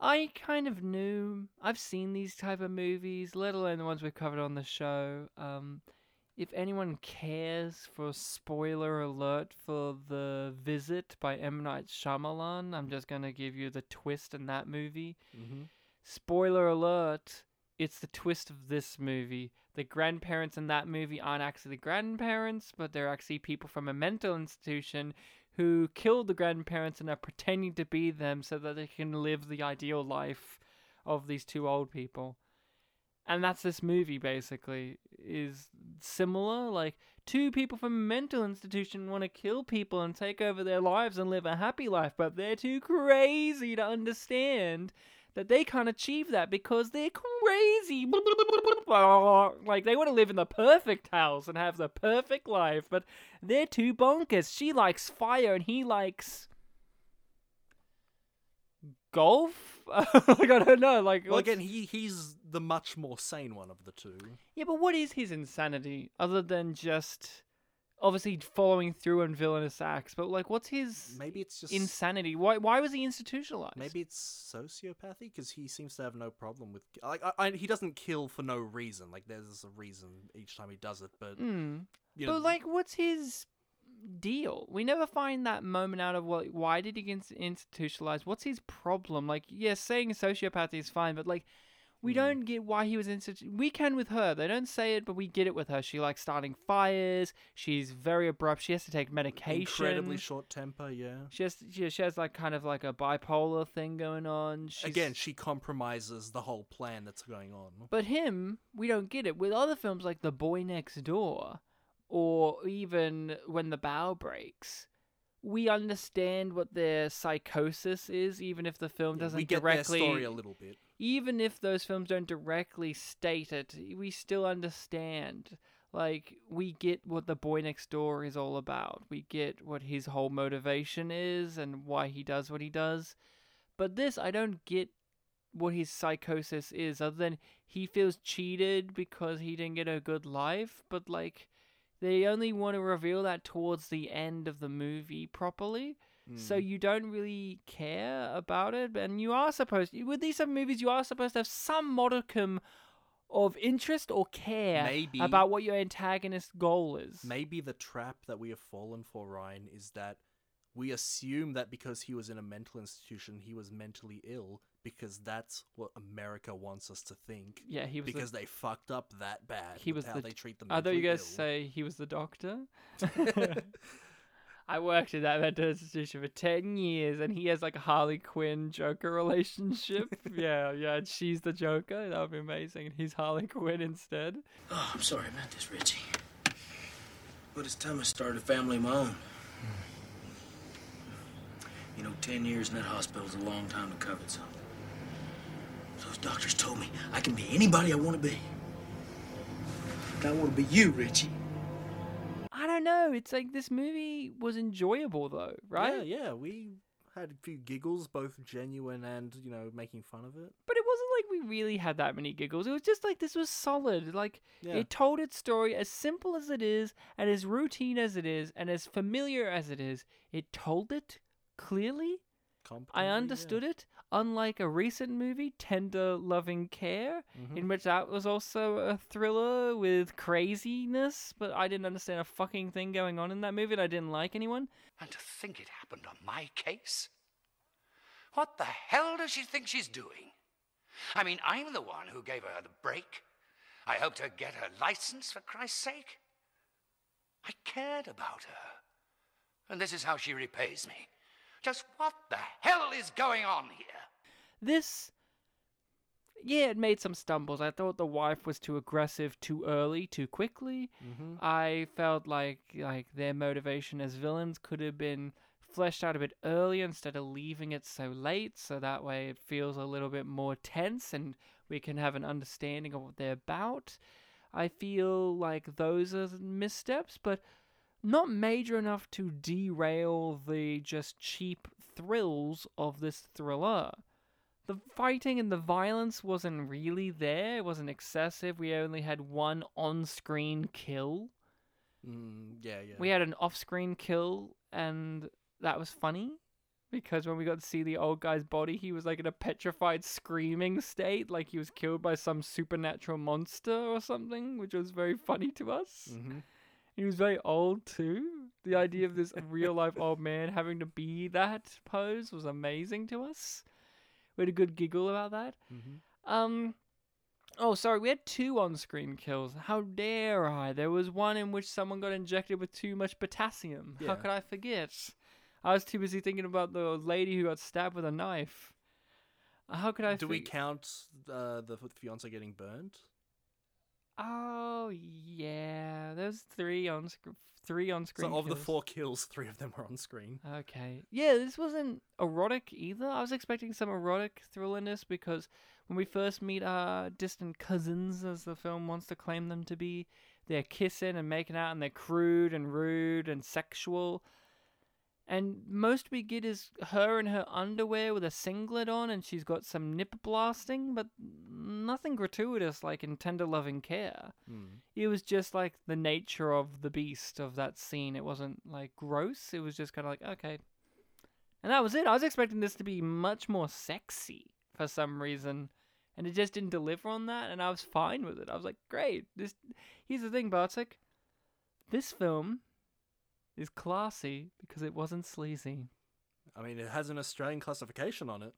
I kind of knew. I've seen these type of movies, let alone the ones we've covered on the show. Um, if anyone cares for spoiler alert for The Visit by M. Night Shyamalan, I'm just going to give you the twist in that movie.
Mm-hmm.
Spoiler alert, it's the twist of this movie. The grandparents in that movie aren't actually the grandparents, but they're actually people from a mental institution who killed the grandparents and are pretending to be them so that they can live the ideal life of these two old people. And that's this movie basically is similar like two people from a mental institution want to kill people and take over their lives and live a happy life, but they're too crazy to understand that they can't achieve that because they're crazy. Like they want to live in the perfect house and have the perfect life, but they're too bonkers. She likes fire and he likes golf. like I don't know. Like
Well, again, he he's the much more sane one of the two.
yeah, but what is his insanity other than just obviously following through on villainous acts? But like, what's his
Maybe it's just
insanity? Why why was he institutionalized?
Maybe it's sociopathy because he seems to have no problem with like I, I, he doesn't kill for no reason. Like there's a reason each time he does it, but
Hmm.
you know,
But like, what's his deal? We never find that moment out of what. Why did he get institutionalized? What's his problem? Like, yes, saying sociopathy is fine, but like, we
Hmm.
don't get why he was institu We can with her. They don't say it, but we get it with her. She likes starting fires. She's very abrupt. She has to take medication.
incredibly short temper. Yeah.
She has, she, she has like kind of like a bipolar thing going on. She's,
Again, she compromises the whole plan that's going on.
But him, we don't get it. With other films like The Boy Next Door, or even When the Bough Breaks, we understand what their psychosis is, even if the film doesn't
we get
directly.
their story a little bit.
Even if those films don't directly state it, we still understand. Like, we get what The Boy Next Door is all about. We get what his whole motivation is and why he does what he does. But this, I don't get what his psychosis is, other than he feels cheated because he didn't get a good life. But, like, they only want to reveal that towards the end of the movie properly. So
Mm.
you don't really care about it, and you are supposed with these type of movies, you are supposed to have some modicum of interest or care
Maybe-
about what your antagonist goal is.
Maybe the trap that we have fallen for, Ryan, is that we assume that because he was in a mental institution, he was mentally ill because that's what America wants us to think.
Yeah, he was the-
because they fucked up that bad.
he
with
was
how
the.
they treat them.
I thought you guys
ill.
say he was the doctor. I worked in that mental institution for ten years, and he has like a Harley Quinn Joker relationship. yeah, yeah, and she's the Joker. That would be amazing, and he's Harley Quinn instead.
Oh, I'm sorry about this, Richie. But it's time I started a family of my own. Hmm. You know, 10 years in that hospital is a long time to covet something. Those doctors told me I can be anybody I want to be. And I want to be you, Richie.
I don't know. It's like this movie was enjoyable though, right?
Yeah, yeah. We had a few giggles, both genuine and you know making fun of it.
But it wasn't like we really had that many giggles. It was just like this was solid. Like
Yeah.
it told its story as simple as it is, and as routine as it is, and as familiar as it is. It told it clearly. I
Competently, yeah.
understood it. Unlike a recent movie, Tender Loving Care,
Mhm.
in which that was also a thriller with craziness, but I didn't understand a fucking thing going on in that movie, and I didn't like anyone.
And to think it happened on my case? What the hell does she think she's doing? I mean, I'm the one who gave her the break. I helped her get her license, for Christ's sake. I cared about her. And this is how she repays me. Just what the hell is going on here?
This, yeah, it made some stumbles. I thought the wife was too aggressive, too early, too quickly.
Mhm.
I felt like like their motivation as villains could have been fleshed out a bit earlier instead of leaving it so late, so that way it feels a little bit more tense and we can have an understanding of what they're about. I feel like those are missteps, but not major enough to derail the just cheap thrills of this thriller. the fighting and the violence wasn't really there. It wasn't excessive. We only had one on-screen kill.
Mm, yeah, yeah.
We had an off-screen kill, and that was funny because when we got to see the old guy's body, he was like in a petrified, screaming state, like he was killed by some supernatural monster or something, which was very funny to us.
Mhm.
He was very old too. The idea of this real life old man having to be that pose was amazing to us. We had a good giggle about that.
Mhm.
Um. Oh, sorry. We had two on-screen kills. How dare I? There was one in which someone got injected with too much potassium. How could I forget? I was too busy thinking about the lady who got stabbed with a knife. How could I?
Do we count uh, the fiance getting burned?
Oh yeah, there's three on sc- three on screen.
So of the four kills, three of them were on screen.
Okay. Yeah, this wasn't erotic either. I was expecting some erotic thrillerness because when we first meet our distant cousins, as the film wants to claim them to be, they're kissing and making out and they're crude and rude and sexual. And most we get is her in her underwear with a singlet on and she's got some nip blasting, but nothing gratuitous like in tender loving care.
Hmm.
It was just like the nature of the beast of that scene. It wasn't like gross. It was just kind of like, okay. And that was it. I was expecting this to be much more sexy for some reason. And it just didn't deliver on that. And I was fine with it. I was like, great. This Here's the thing, Bartek. This film is classy because it wasn't sleazy.
I mean, it has an Australian classification on it.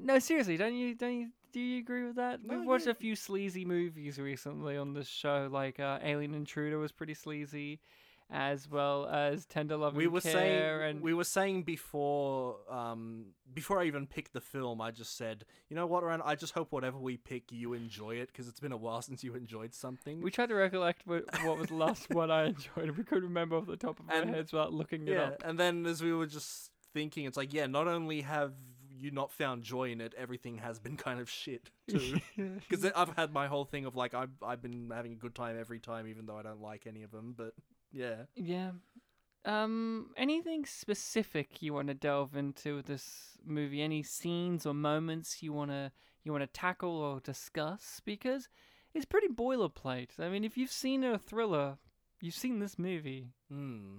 No, seriously, don't you don't you do you agree with that?
No,
We've watched
yeah.
a few sleazy movies recently on this show, like uh, Alien Intruder was pretty sleazy, as well as Tender Loving
we were
Care
saying
and
we were saying before um before I even picked the film, I just said, you know what, Ryan, I just hope whatever we pick, you enjoy it because it's been a while since you enjoyed something.
we tried to recollect what, what was the last one I enjoyed. and We couldn't remember off the top of our heads without looking it
yeah,
up.
and then as we were just thinking, it's like, yeah, not only have you not found joy in it, everything has been kind of shit too. Because I've had my whole thing of like I've I've been having a good time every time, even though I don't like any of them. But yeah,
Yeah. Um, anything specific you want to delve into with this movie? Any scenes or moments you wanna you wanna tackle or discuss? Because it's pretty boilerplate. I mean, if you've seen a thriller, you've seen this movie.
Hmm.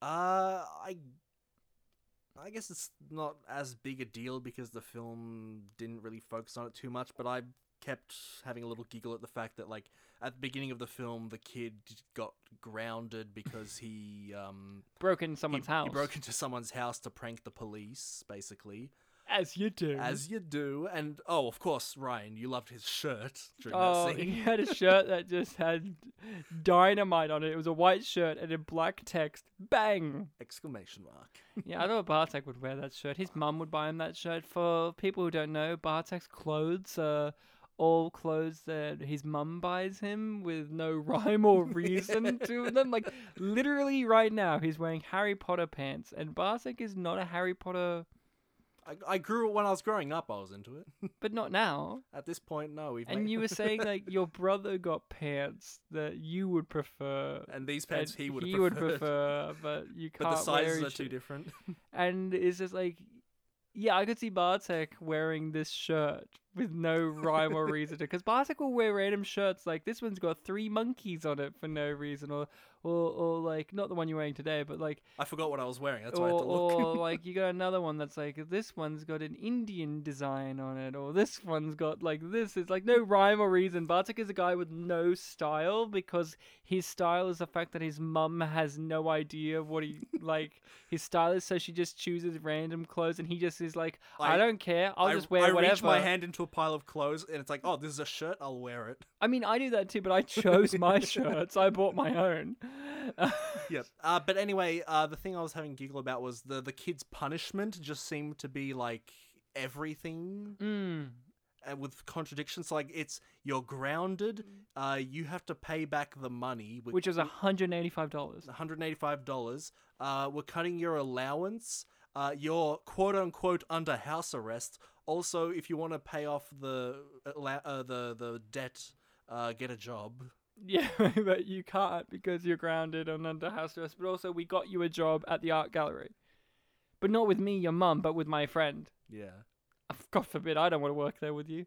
Uh, I. I guess it's not as big a deal because the film didn't really focus on it too much, but I kept having a little giggle at the fact that, like, at the beginning of the film, the kid got grounded because he um
Broke into someone's
he,
house.
He broke into someone's house to prank the police, basically.
As you do.
As you do, and oh, of course, Ryan, you loved his shirt during
Oh,
that scene.
he had a shirt that just had dynamite on it. It was a white shirt and in black text. Bang!
Exclamation mark.
yeah, I thought Bartek would wear that shirt. His mum would buy him that shirt. For people who don't know, Bartek's clothes are all clothes that his mum buys him with no rhyme or reason to them. Like literally right now, he's wearing Harry Potter pants, and Bartek is not a Harry Potter,
I, I grew when I was growing up. I was into it.
but not now.
At this point, no. We've
And
made-
you were saying like your brother got pants that you would prefer,
and these pants he would
he would prefer, but you can't
But
the
sizes are too different.
and it's just like yeah i could see bartek wearing this shirt with no rhyme or reason to because bartek will wear random shirts like this one's got three monkeys on it for no reason or or, or like not the one you're wearing today but like
I forgot what I was wearing. That's why I had to look.
or like you got another one that's like this one's got an Indian design on it, or this one's got like this. It's like no rhyme or reason. Bartek is a guy with no style because his style is the fact that his mum has no idea what he like. His style is so she just chooses random clothes, and he just is like, I,
I-
don't care. I'll
I,
just wear
I
whatever.
reach my hand into a pile of clothes, and it's like, oh, this is a shirt. I'll wear it.
I mean, I do that too, but I chose my shirts. I bought my own.
Yep. Uh, but anyway, uh, the thing I was having giggle about was the the kid's punishment just seemed to be like everything.
Mm.
And with contradictions, like it's you're grounded, uh, you have to pay back the money,
Mm. Which is hundred and eighty-five dollars.
one hundred eighty five dollars. Uh, we're cutting your allowance. Uh, you're quote unquote under house arrest. Also, if you want to pay off the allow- uh, the the debt, uh, get a job.
Yeah, but you can't because you're grounded and under house arrest. But also, we got you a job at the art gallery, but not with me, your mum, but with my friend.
Yeah.
God forbid, I don't want to work there with you.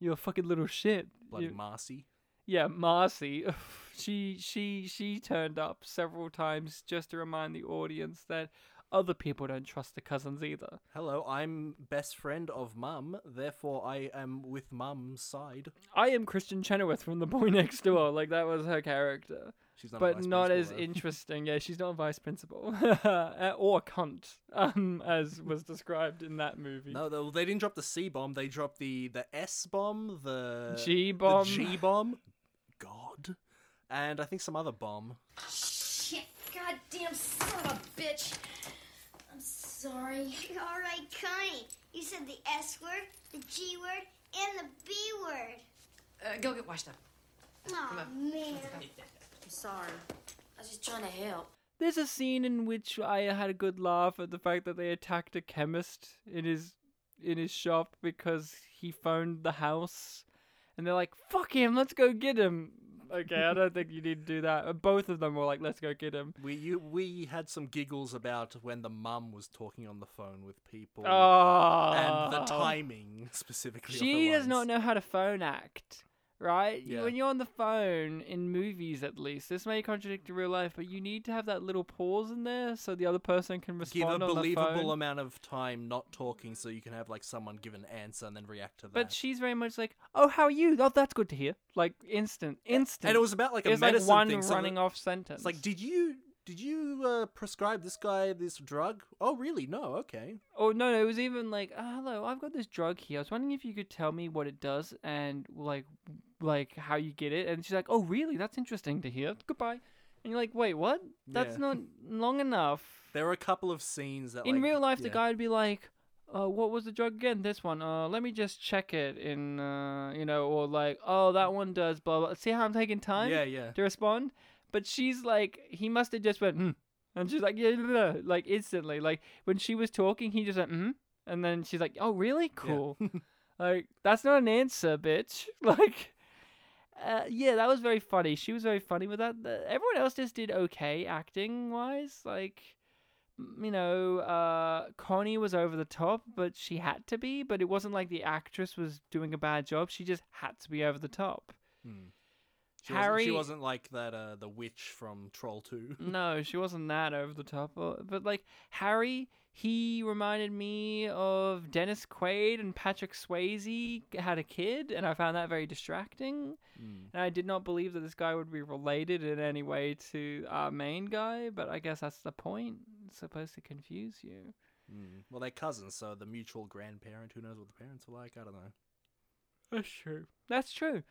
You're a fucking little shit.
Bloody
You-
Marcy.
Yeah, Marcy. She she she turned up several times just to remind the audience that other people don't trust the cousins either.
Hello, I'm best friend of Mum, therefore I am with Mum's side.
I am Kristin Chenoweth from The Boy Next Door. Like that was her character.
She's not a
but
vice
not as
though.
interesting. Yeah, she's not a vice principal or a cunt, um, as was described in that movie.
No, they, they didn't drop the C bomb. They dropped the the S bomb, the
G bomb.
the G bomb. God, and I think some other bomb.
Shit, goddamn son of a bitch. I'm sorry.
All right, Connie. You said the S word, the G word, and the B word.
Uh, go get washed up.
Oh, man.
I'm sorry. I was just trying to help.
There's a scene in which I had a good laugh at the fact that they attacked a chemist in his in his shop because he phoned the house, and they're like, "Fuck him, let's go get him." Okay, I don't think you need to do that. Uh, Both of them were like, "Let's go get him."
We you, we had some giggles about when the mum was talking on the phone with people,
Oh.
and the timing specifically. of
She
the
does not know how to phone act, right?
Yeah.
When you're on the phone, in movies at least, this may contradict real life, but you need to have that little pause in there so the other person can respond. Give a
believable amount of time not talking, so you can have like someone give an answer and then react to that.
But she's very much like, "Oh, how are you? Oh, that's good to hear." Like instant, instant.
and it was about like a
like
medicine
one
thing,
running
that-
off sentence.
It's like, did you did you uh, prescribe this guy this drug? Oh, really? No. Okay.
Oh no, no, it was even like, oh, "Hello, I've got this drug here. I was wondering if you could tell me what it does and like, like how you get it." And she's like, "Oh, really? That's interesting to hear. Goodbye." And you're like, "Wait, what? That's
Yeah.
not long enough."
There were a couple of scenes that
In
like,
real life, the
yeah.
guy would be like, uh, what was the drug again? This one. Uh, let me just check it in, uh, you know, or like, oh, that one does blah blah. See how I'm taking time?
Yeah, yeah.
To respond, but she's like, he must have just went, hmm. and she's like, yeah, blah, blah, blah," like instantly. Like when she was talking, he just went, hmm, and then she's like, oh, really? Cool. like that's not an answer, bitch. Like. Uh, yeah, that was very funny. She was very funny with that. Everyone else just did okay acting wise. Like, you know, uh, Connie was over the top, but she had to be. But it wasn't like the actress was doing a bad job. She just had to be over the top.
Hmm. She
Harry,
wasn't, she wasn't like that uh, the witch from Troll Two.
no, she wasn't that over the top. But like Harry, he reminded me of Dennis Quaid and Patrick Swayze had a kid, and I found that very distracting.
Hmm.
And I did not believe that this guy would be related in any way to our main guy, but I guess that's the point. It's supposed to confuse you.
Mm. Well, they're cousins, so the mutual grandparent. Who knows what the parents are like? I don't know.
That's true. That's true.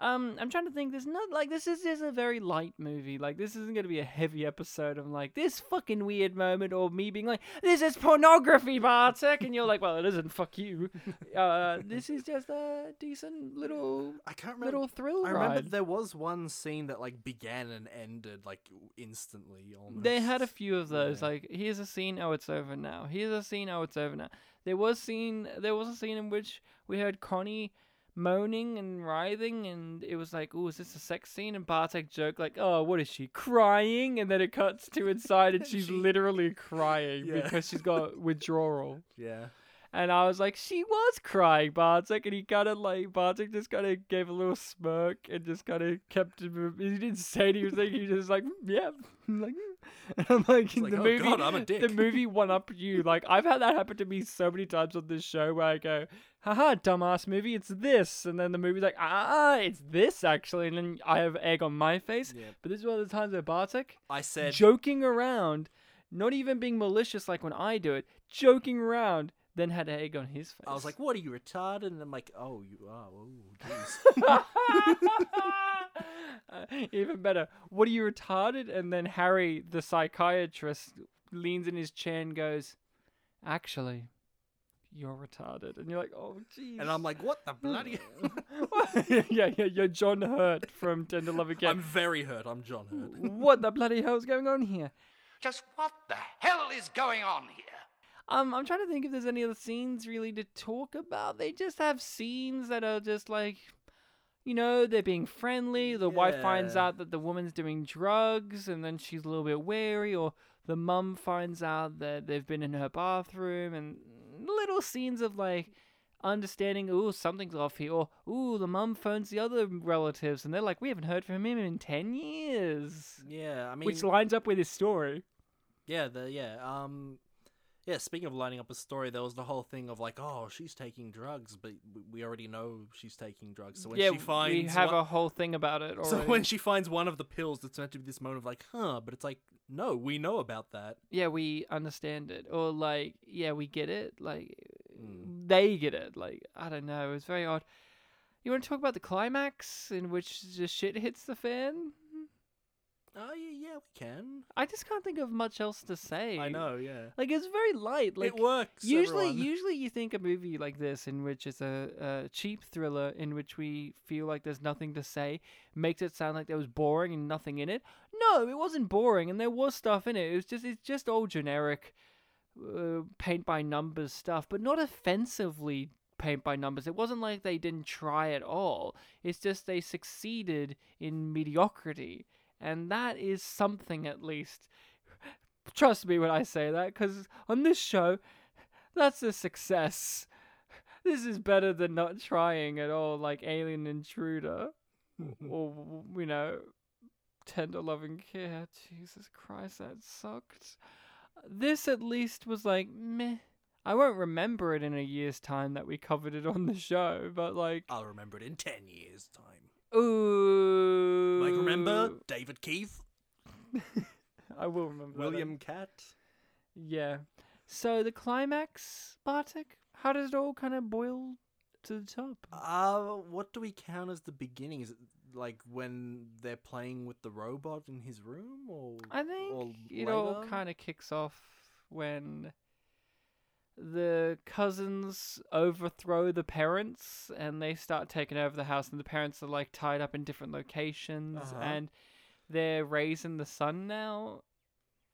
Um, I'm trying to think. There's not like this is just a very light movie. Like this isn't gonna be a heavy episode of like this fucking weird moment or me being like this is pornography, Bartek, and you're like, well, it isn't. Fuck you. Uh, this is just a decent little
I can't remember.
little thrill
I remember
ride.
there was one scene that like began and ended like instantly. Almost.
They had a few of those. Like, here's a scene. Oh, it's over now. Here's a scene. Oh, it's over now. There was scene. There was a scene in which we heard Connie moaning and writhing, and it was like, "Oh, is this a sex scene?" And Bartek joked like, "Oh, what is she crying?" And then it cuts to inside, and she's literally crying
Yeah.
because she's got withdrawal.
Yeah.
And I was like, she was crying, Bartek, and he kind of like Bartek just kind of gave a little smirk and just kind of kept. him- He didn't say anything. He just like, "Mm, yeah, like. mm." And I'm like,
like,
the
"Oh,
movie,
God, I'm a
the movie one up you. Like I've had that happen to me so many times on this show where I go, haha, dumbass movie, it's this, and then the movie's like, ah, it's this actually, and then I have egg on my face.
Yeah.
But this is one of the times where Bartek,
I said
joking around, not even being malicious like when I do it, joking around, then had an egg on his face.
I was like, "What are you retarded?" And I'm like, "Oh, you are. Oh, jeez."
Uh, even better. What are you retarded? And then Harry, the psychiatrist, leans in his chair and goes, "Actually, you're retarded." And you're like, "Oh, jeez."
and I'm like, "What the bloody?"
yeah, yeah, you're John Hurt from Tender Love Again.
I'm very hurt. I'm John Hurt.
what the bloody hell's going on here?
Just what the hell is going on here?
Um, I'm trying to think if there's any other scenes really to talk about. They just have scenes that are just like, you know, they're being friendly. The wife finds out that the woman's doing drugs, and then she's a little bit wary, or the mum finds out that they've been in her bathroom, and little scenes of like understanding, ooh, something's off here, or ooh, the mum phones the other relatives, and they're like, we haven't heard from him in ten years.
Yeah, I mean,
which lines up with his story.
Yeah, the yeah. Um, yeah. Speaking of lining up a story, there was the whole thing of like, oh, she's taking drugs, but we already know she's taking drugs. So when
yeah,
she finds
we have
one-
a whole thing about it.
so when she finds one of the pills, it's meant to be this moment of like, huh? But it's like, no, we know about that.
yeah, we understand it, or like, yeah, we get it. Like,
Hmm.
they get it. Like, I don't know. It's very odd. You want to talk about the climax in which the shit hits the fan?
Oh yeah, yeah, we can.
I just can't think of much else to say.
I know, yeah.
Like it's very light. Like
it works.
Usually,
everyone.
usually you think a movie like this, in which it's a, a cheap thriller, in which we feel like there's nothing to say, makes it sound like there was boring and nothing in it. No, it wasn't boring, and there was stuff in it. It was just it's just all generic, uh, paint by numbers stuff, but not offensively paint by numbers. It wasn't like they didn't try at all. It's just they succeeded in mediocrity, and that is something at least. Trust me when I say that, because on this show, that's a success. This is better than not trying at all, like Alien Intruder, or you know, Tender Loving Care. Jesus Christ, that sucked. This at least was like meh. I won't remember it in a year's time that we covered it on the show, but like,
I'll remember it in ten years' time.
Ooh,
Like remember David Keith,
I will remember that.
William Katt.
Yeah. So the climax, Bartek, how does it all kind of boil to the top?
Uh, what do we count as the beginning? Is it like when they're playing with the robot in his room, or
I think
or
it all kind of kicks off when the cousins overthrow the parents and they start taking over the house and the parents are like tied up in different locations
Uh-huh.
and they're raising the son now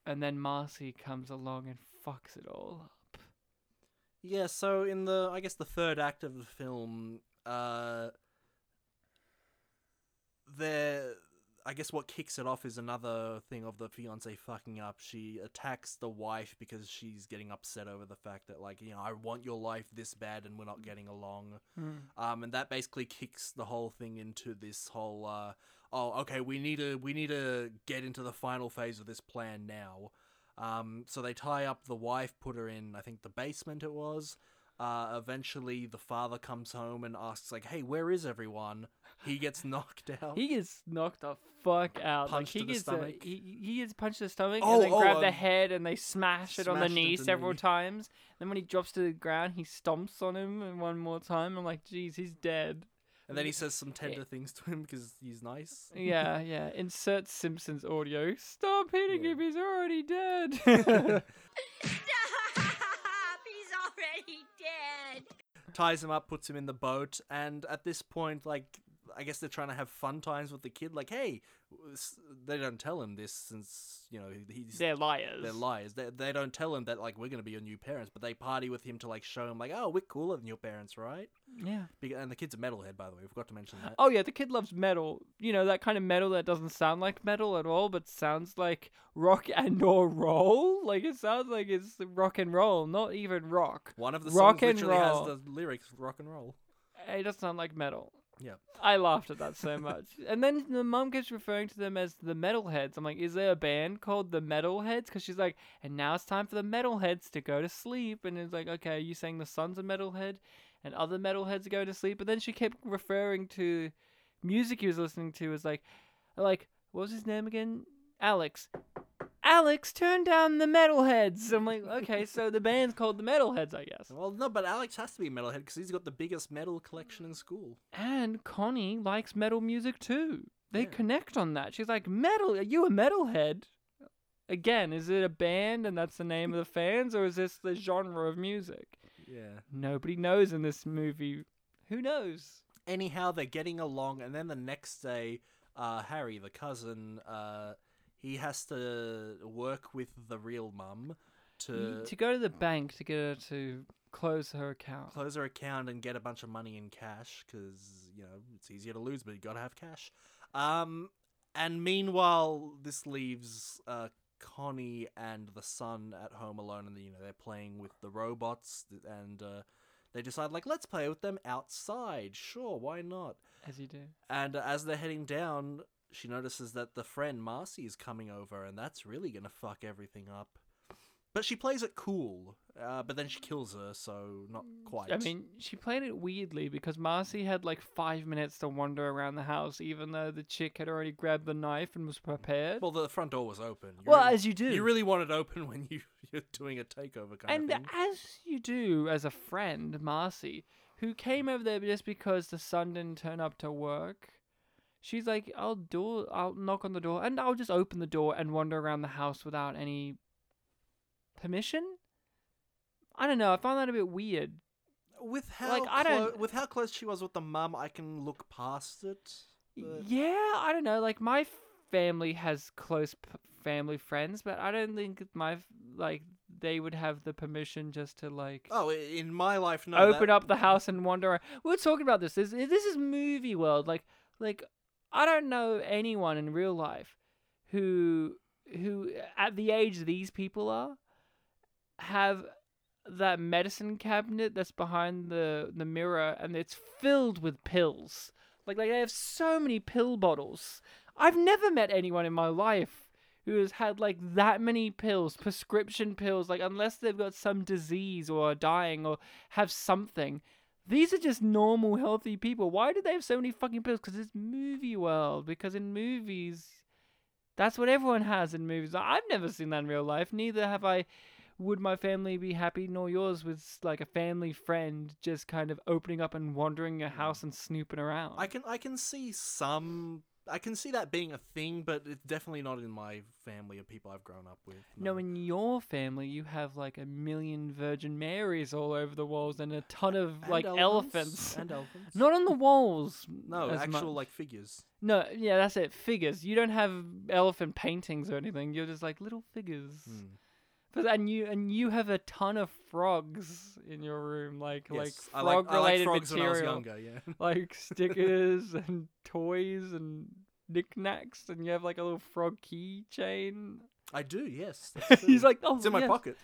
and then Marcy comes along and fucks it all up.
Yeah, so in the I guess the third act of the film, uh there I guess what kicks it off is another thing of the fiance fucking up. She attacks the wife because she's getting upset over the fact that like, you know, I want your life this bad and we're not getting along.
Hmm.
Um and that basically kicks the whole thing into this whole uh oh, okay, we need to we need to get into the final phase of this plan now. Um, so they tie up the wife, put her in, I think, the basement it was. Uh, eventually, the father comes home and asks, like, hey, where is everyone? He gets knocked out.
He gets knocked the fuck out.
Punched
like he
to the
gets a- he, he gets punched in the stomach
Oh,
and then
oh,
grab the
um,
head and they smash it on the
smashed
knee several
knee.
times. Then when he drops to the ground, he stomps on him and one more time. I'm like, geez, he's dead.
and then he says some tender things to him because he's nice.
Yeah, yeah. Insert Simpsons audio. Stop hitting him. He's already dead.
He's already dead.
ties him up, puts him in the boat, and at this point, like, I guess they're trying to have fun times with the kid. Like, hey, they don't tell him this since you know he's
They're liars.
They're liars. They, they don't tell him that like we're gonna be your new parents, but they party with him to like show him like, oh, we're cooler than your parents, right?
Yeah.
And the kid's a metalhead, by the way. We forgot to mention that.
Oh yeah, the kid loves metal. You know that kind of metal that doesn't sound like metal at all, but sounds like rock and or roll. Like it sounds like it's rock and roll, not even rock.
One of the
rock
songs literally
roll.
has the lyrics rock and roll.
It doesn't sound like metal.
Yeah.
I laughed at that so much. and then the mum keeps referring to them as the Metalheads. I'm like, is there a band called the Metalheads? Because she's like, and now it's time for the Metalheads to go to sleep. And it's like, okay, are you saying the son's a Metalhead and other Metalheads go to sleep? But then she kept referring to music he was listening to as like, like, what was his name again? Alex. Alex, turn down the Metalheads. I'm like, okay, so the band's called the Metalheads, I guess.
Well, no, but Alex has to be a metalhead because he's got the biggest metal collection in school.
And Connie likes metal music too. They connect on that. She's like, "Metal? Are you a metalhead?" Again, is it a band and that's the name of the fans, or is this the genre of music?
Yeah.
Nobody knows in this movie. Who knows?
Anyhow, they're getting along, and then the next day, uh, Harry, the cousin, uh, he has to work with the real mum to
to go to the bank to get her to close her account.
close her account and get a bunch of money in cash because you know it's easier to lose, but you gotta have cash. Um, and meanwhile, this leaves uh, Connie and the son at home alone, and you know they're playing with the robots, and uh, they decide like let's play with them outside. Sure, why not?
As you do.
And uh, as they're heading down, she notices that the friend Marcy is coming over, and that's really gonna fuck everything up. But she plays it cool, uh, but then she kills her, so not quite.
I mean, she played it weirdly because Marcy had like five minutes to wander around the house, even though the chick had already grabbed the knife and was prepared.
well, the front door was open. You
Well,
really-
as you do.
You really want it open when you you're doing a takeover kind
and
of thing.
as you do as a friend, Marcy, who came over there just because the son didn't turn up to work. She's like, I'll do, I'll knock on the door, and I'll just open the door and wander around the house without any permission. I don't know. I found that a bit weird.
With how
like, I
clo-
don't-
with how close she was with the mum, I can look past it. but-
Yeah, I don't know. Like my family has close p- family friends, but I don't think my like they would have the permission just to like
Oh, in my life, no.
open
that-
up the house and wander. around. We were talking about this. This this is movie world. Like like I don't know anyone in real life who who at the age these people are have that medicine cabinet that's behind the the mirror and it's filled with pills. Like like they have so many pill bottles. I've never met anyone in my life who has had like that many pills, prescription pills, like unless they've got some disease or are dying or have something. These are just normal, healthy people. Why do they have so many fucking pills? Because it's movie world. Because in movies, that's what everyone has in movies. I've never seen that in real life. Neither have I. Would my family be happy nor yours with like a family friend just kind of opening up and wandering your hmm. house and snooping around?
I can I can see some. I can see that being a thing, but it's definitely not in my family of people I've grown up with.
No, in your family, you have like a million Virgin Marys all over the walls and a ton of
And
like
elephants.
elephants.
And elephants.
Not on the walls.
No, actual
much.
like figures.
No, yeah, that's it. Figures. You don't have elephant paintings or anything. You're just like little figures.
Hmm.
But and you and you have a ton of frogs in your room, like like
Yes, I like- I like
frog-related
frogs when I was
material,
younger, yeah.
like stickers and toys and knickknacks, and you have like a little frog keychain.
I do, yes.
He's like, oh,
it's in my
yeah.
pocket.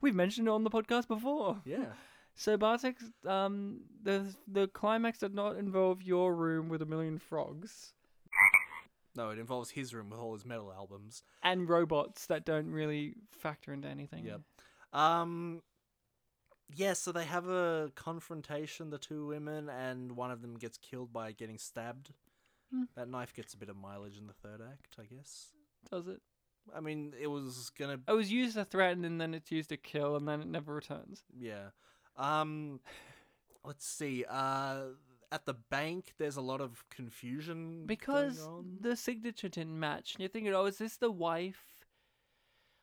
We've mentioned it on the podcast before.
Yeah.
So Bartek, um, the the climax did not involve your room with a million frogs
No, it involves his room with all his metal albums.
and robots that don't really factor into anything.
Yep. Um. Yeah, so they have a confrontation, the two women, and one of them gets killed by getting stabbed.
Hmm.
That knife gets a bit of mileage in the third act, I guess.
Does it?
I mean, it was gonna.
It was used to threaten, and then it's used to kill, and then it never returns.
Yeah. Um. Let's see. Uh, at the bank, there's a lot of confusion
Because the signature didn't match, and you're thinking, oh, is this the wife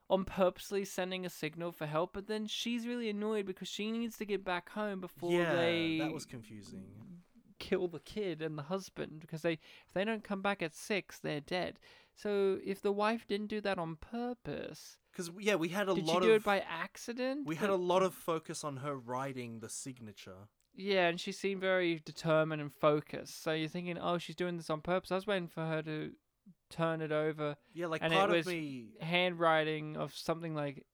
on purposely sending a signal for help? But then she's really annoyed because she needs to get back home before
yeah,
they
that was confusing.
kill the kid and the husband because they if they don't come back at six, they're dead. So if the wife didn't do that on purpose,
Because yeah, we had a
did
lot
she do
of
it by accident?
we had a lot of focus on her writing the signature.
Yeah, and she seemed very determined and focused. So you're thinking, oh, she's doing this on purpose. I was waiting for her to turn it over.
Yeah, like,
and
part
it
of me-
handwriting of something like,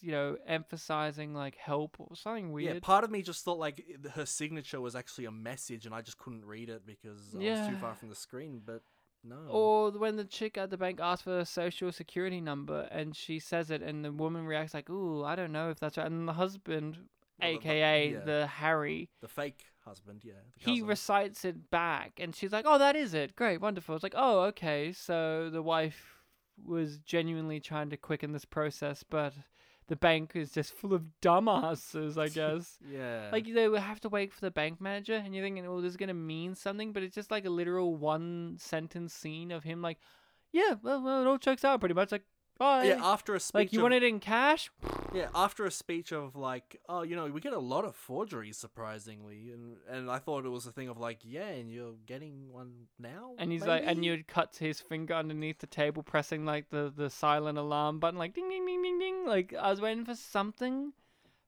you know, emphasizing like help or something weird.
Yeah, part of me just thought like her signature was actually a message, and I just couldn't read it because I was too far from the screen. But no.
Or when the chick at the bank asks for a social security number and she says it, and the woman reacts like, "Ooh, I don't know if that's right." And the husband,
The-
aka
yeah.
the Harry,
the fake husband, yeah.
he recites it back, and she's like, "Oh, that is it. Great, wonderful." It's like, "Oh, okay." So the wife was genuinely trying to quicken this process, but the bank is just full of dumbasses, I guess.
Yeah.
Like they would have to wait for the bank manager, and you're thinking, "Oh, this is gonna mean something," but it's just like a literal one sentence scene of him like, "Yeah, well, well it all checks out pretty much." Like, bye.
Yeah, after a speech.
like you
of-
want it in cash.
Yeah, after a speech of like, oh, you know, we get a lot of forgeries surprisingly, and and I thought it was a thing of like, yeah, and you're getting one now.
And he's like, and you'd cut to his finger underneath the table, pressing like the the silent alarm button, like ding ding ding ding ding. Like I was waiting for something,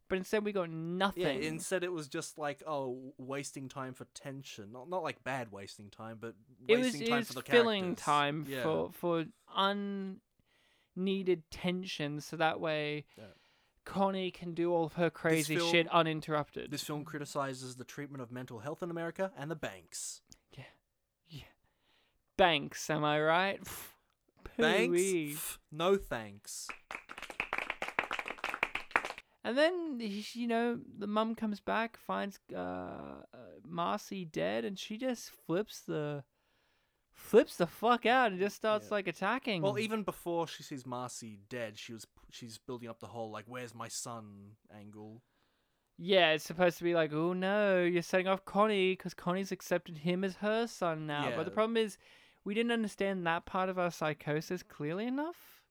but instead we got nothing.
Yeah, instead it was just like, oh, wasting time for tension. Not not like bad wasting time, but
it was
wasting
it
time
was
for the
filling
characters.
time
Yeah.
for for un needed tension, so that way
Yeah.
Connie can do all of her crazy
film-
shit uninterrupted.
This film criticizes the treatment of mental health in America and the banks. Yeah. Yeah.
Banks, am I right?
Banks? No thanks.
And then you know the mum comes back, finds uh, uh, Marcy dead, and she just flips the flips the fuck out and just starts like attacking.
Well, even before she sees Marcy dead, she was she's building up the whole like "Where's my son?" angle.
yeah, it's supposed to be like, oh no, you're setting off Connie because Connie's accepted him as her son now. But the
Yeah.
problem is, we didn't understand that part of our psychosis clearly enough.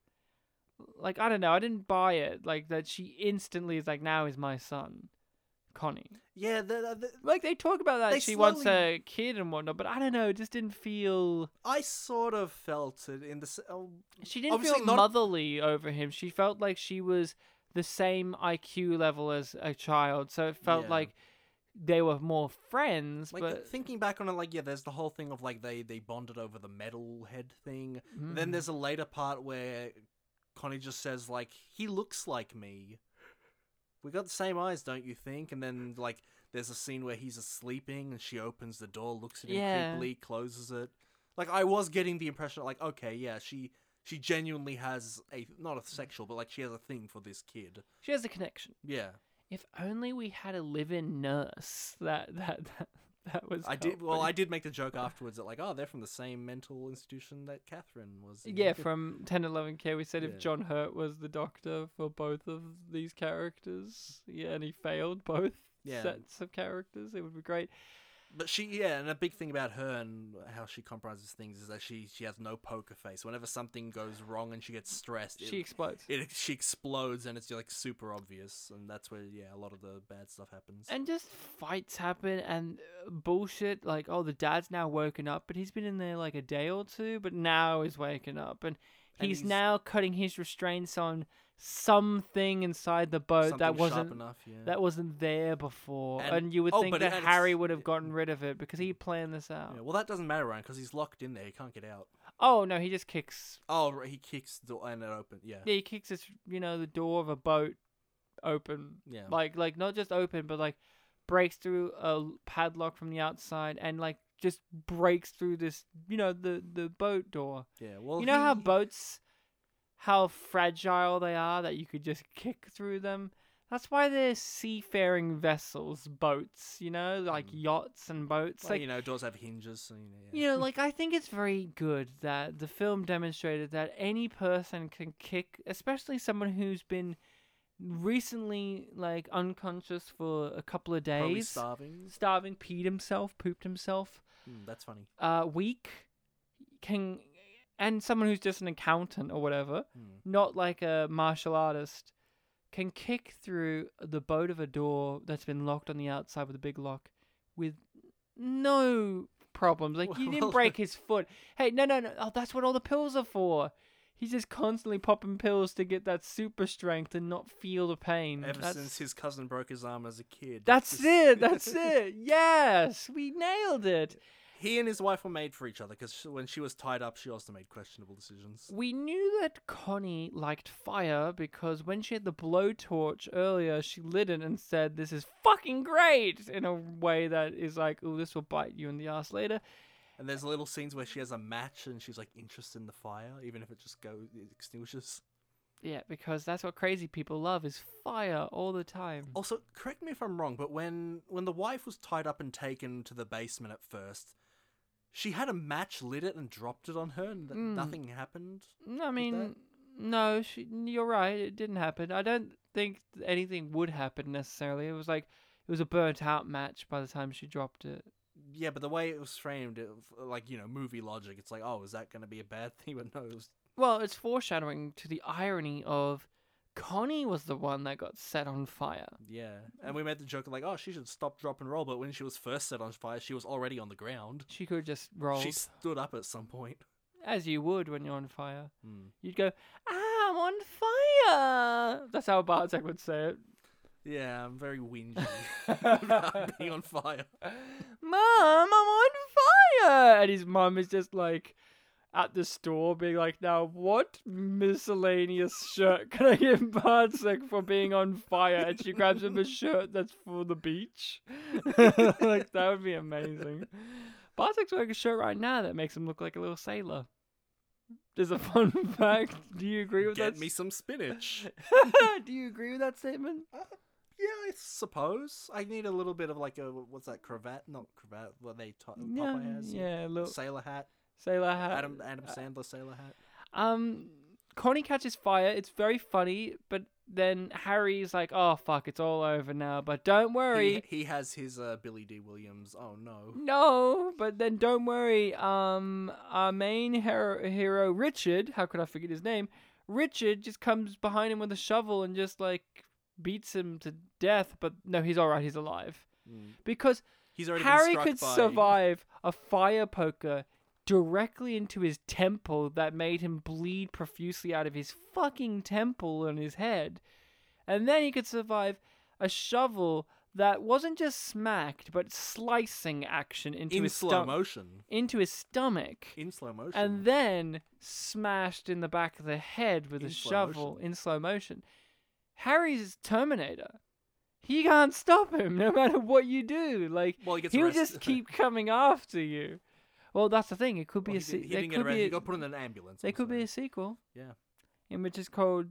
Like I don't know, I didn't buy it. Like that she instantly is like, now is my son, Connie.
Yeah, the, the,
Like they talk about that she wants a kid and whatnot, but I don't know. It just didn't feel.
I sort of felt it in the. oh,
She didn't feel
not-
motherly over him. She felt like she was the same IQ level as a child, so it felt
Yeah.
like they were more friends.
Like
but
thinking back on it, like yeah, there's the whole thing of like they they bonded over the metal head thing. Then
Mm.
there's a later part where Connie just says like he looks like me. We got the same eyes, don't you think? And then like there's a scene where he's sleeping and she opens the door, looks at him
Yeah.
creepily, closes it. Like I was getting the impression like okay, yeah, she she genuinely has a not a sexual, but like she has a thing for this kid.
she has a connection.
Yeah.
If only we had a live-in nurse. That that that, that was.
I did. Well. I did make the joke afterwards that like, oh, they're from the same mental institution that Catherine was. in.
Yeah, from 10 11 Care, we said
Yeah.
if John Hurt was the doctor for both of these characters, yeah, and he failed both
Yeah.
sets of characters, it would be great.
But she, yeah, and a big thing about her and how she compromises things is that she she has no poker face. Whenever something goes wrong and she gets stressed,
She
it-
explodes.
It she explodes and it's like super obvious, and that's where yeah a lot of the bad stuff happens.
And just fights happen and uh, bullshit like, oh, the dad's now woken up, but he's been in there like a day or two, but now he's waking up. And
And
he's,
he's-
now cutting his restraints on something inside the boat
Something
that wasn't
enough, yeah.
that wasn't there before. And,
And-
you would
oh,
think that Harry would have gotten rid of it because he planned this out.
yeah, well, that doesn't matter, Ryan, because he's locked in there. He can't get out.
Oh no, he just kicks.
Oh, he kicks the door and it opens. Yeah.
Yeah, he kicks this, you know, the door of a boat open.
Yeah.
Like, like not just open, but like breaks through a padlock from the outside and like just breaks through this, you know, the the boat door.
Yeah, well,
you know how
he-
boats, how fragile they are that you could just kick through them. That's why they're seafaring vessels, boats. You know, like yachts and boats.
Well,
like
you know, doors have hinges. So, you know, yeah.
you know, like I think it's very good that the film demonstrated that any person can kick, especially someone who's been recently like unconscious for a couple of days,
Probably starving.
starving, peed himself, pooped himself,
Hmm, that's funny.
uh, weak, can, and someone who's just an accountant or whatever,
Hmm.
not like a martial artist, can kick through the boat of a door that's been locked on the outside with a big lock with no problems. Like he didn't break his foot. Hey, no, no, no. Oh, that's what all the pills are for. He's just constantly popping pills to get that super strength and not feel the pain.
Ever
that's,
since his cousin broke his arm as a kid.
that's
Just-
it. That's it. Yes, we nailed it.
He and his wife were made for each other because when she was tied up, she also made questionable decisions.
We knew that Connie liked fire because when she had the blowtorch earlier, she lit it and said, "This is fucking great," in a way that is like, "Oh, this will bite you in the ass later."
And there's little scenes where she has a match and she's like interested in the fire, even if it just goes it extinguishes.
Yeah, because that's what crazy people love is fire all the time.
Also, correct me if I'm wrong, but when when the wife was tied up and taken to the basement at first, she had a match, lit it, and dropped it on her, and th-
Mm.
nothing happened.
I mean, no, she, you're right. It didn't happen. I don't think anything would happen necessarily. It was like it was a burnt out match by the time she dropped it.
Yeah, but the way it was framed, it, like you know, movie logic, it's like, oh, is that going to be a bad thing? But no, it was
Well, it's foreshadowing to the irony of Connie was the one that got set on fire.
Yeah, and we made the joke of like, oh, she should stop, drop, and roll. But when she was first set on fire, she was already on the ground.
She could just roll.
She stood up at some point.
As you would when you're on fire.
Hmm.
You'd go, ah, I'm on fire. That's how Bartek would say it.
Yeah, I'm very whingy about being on fire.
Mom, I'm on fire. And his mum is just like, at the store being like, now what miscellaneous shirt can I give Bartek for being on fire? And she grabs him a shirt that's for the beach. like that would be amazing. Bartek's wearing a shirt right now that makes him look like a little sailor. There's a fun fact. Do you agree with
Get
that?
me some spinach.
Do you agree with that statement?
Uh, yeah, I suppose. I need a little bit of like a what's that cravat? Not cravat. What they t-
Yeah,
Popeye has.
yeah, a little-
sailor hat.
Sailor hat.
Adam Adam Sandler sailor hat.
Um, Connie catches fire. It's very funny, but then Harry's like, "Oh fuck, it's all over now." But don't worry,
He, he has his uh, Billy Dee Williams. Oh no.
no. But then don't worry. Um, our main hero, hero Richard. How could I forget his name? Richard just comes behind him with a shovel and just like beats him to death. But no, he's all right. He's alive because
He's
Harry could
by-
survive a fire poker directly into his temple that made him bleed profusely out of his fucking temple on his head. And then he could survive a shovel that wasn't just smacked, but slicing action into
In
his
slow
stom-
motion.
Into his stomach.
In slow motion.
And then smashed in the back of the head with
In
a shovel
motion.
in slow motion. Harry's Terminator. He can't stop him no matter what you do. Like
Well, he
he'll
arrested.
just keep coming after you. Well, that's the thing. It could be
Well,
a
he
se-
did- he didn't get
could
arrested.
be
He
a,
got put in an ambulance, I'm
could be a sequel.
Yeah.
In which is called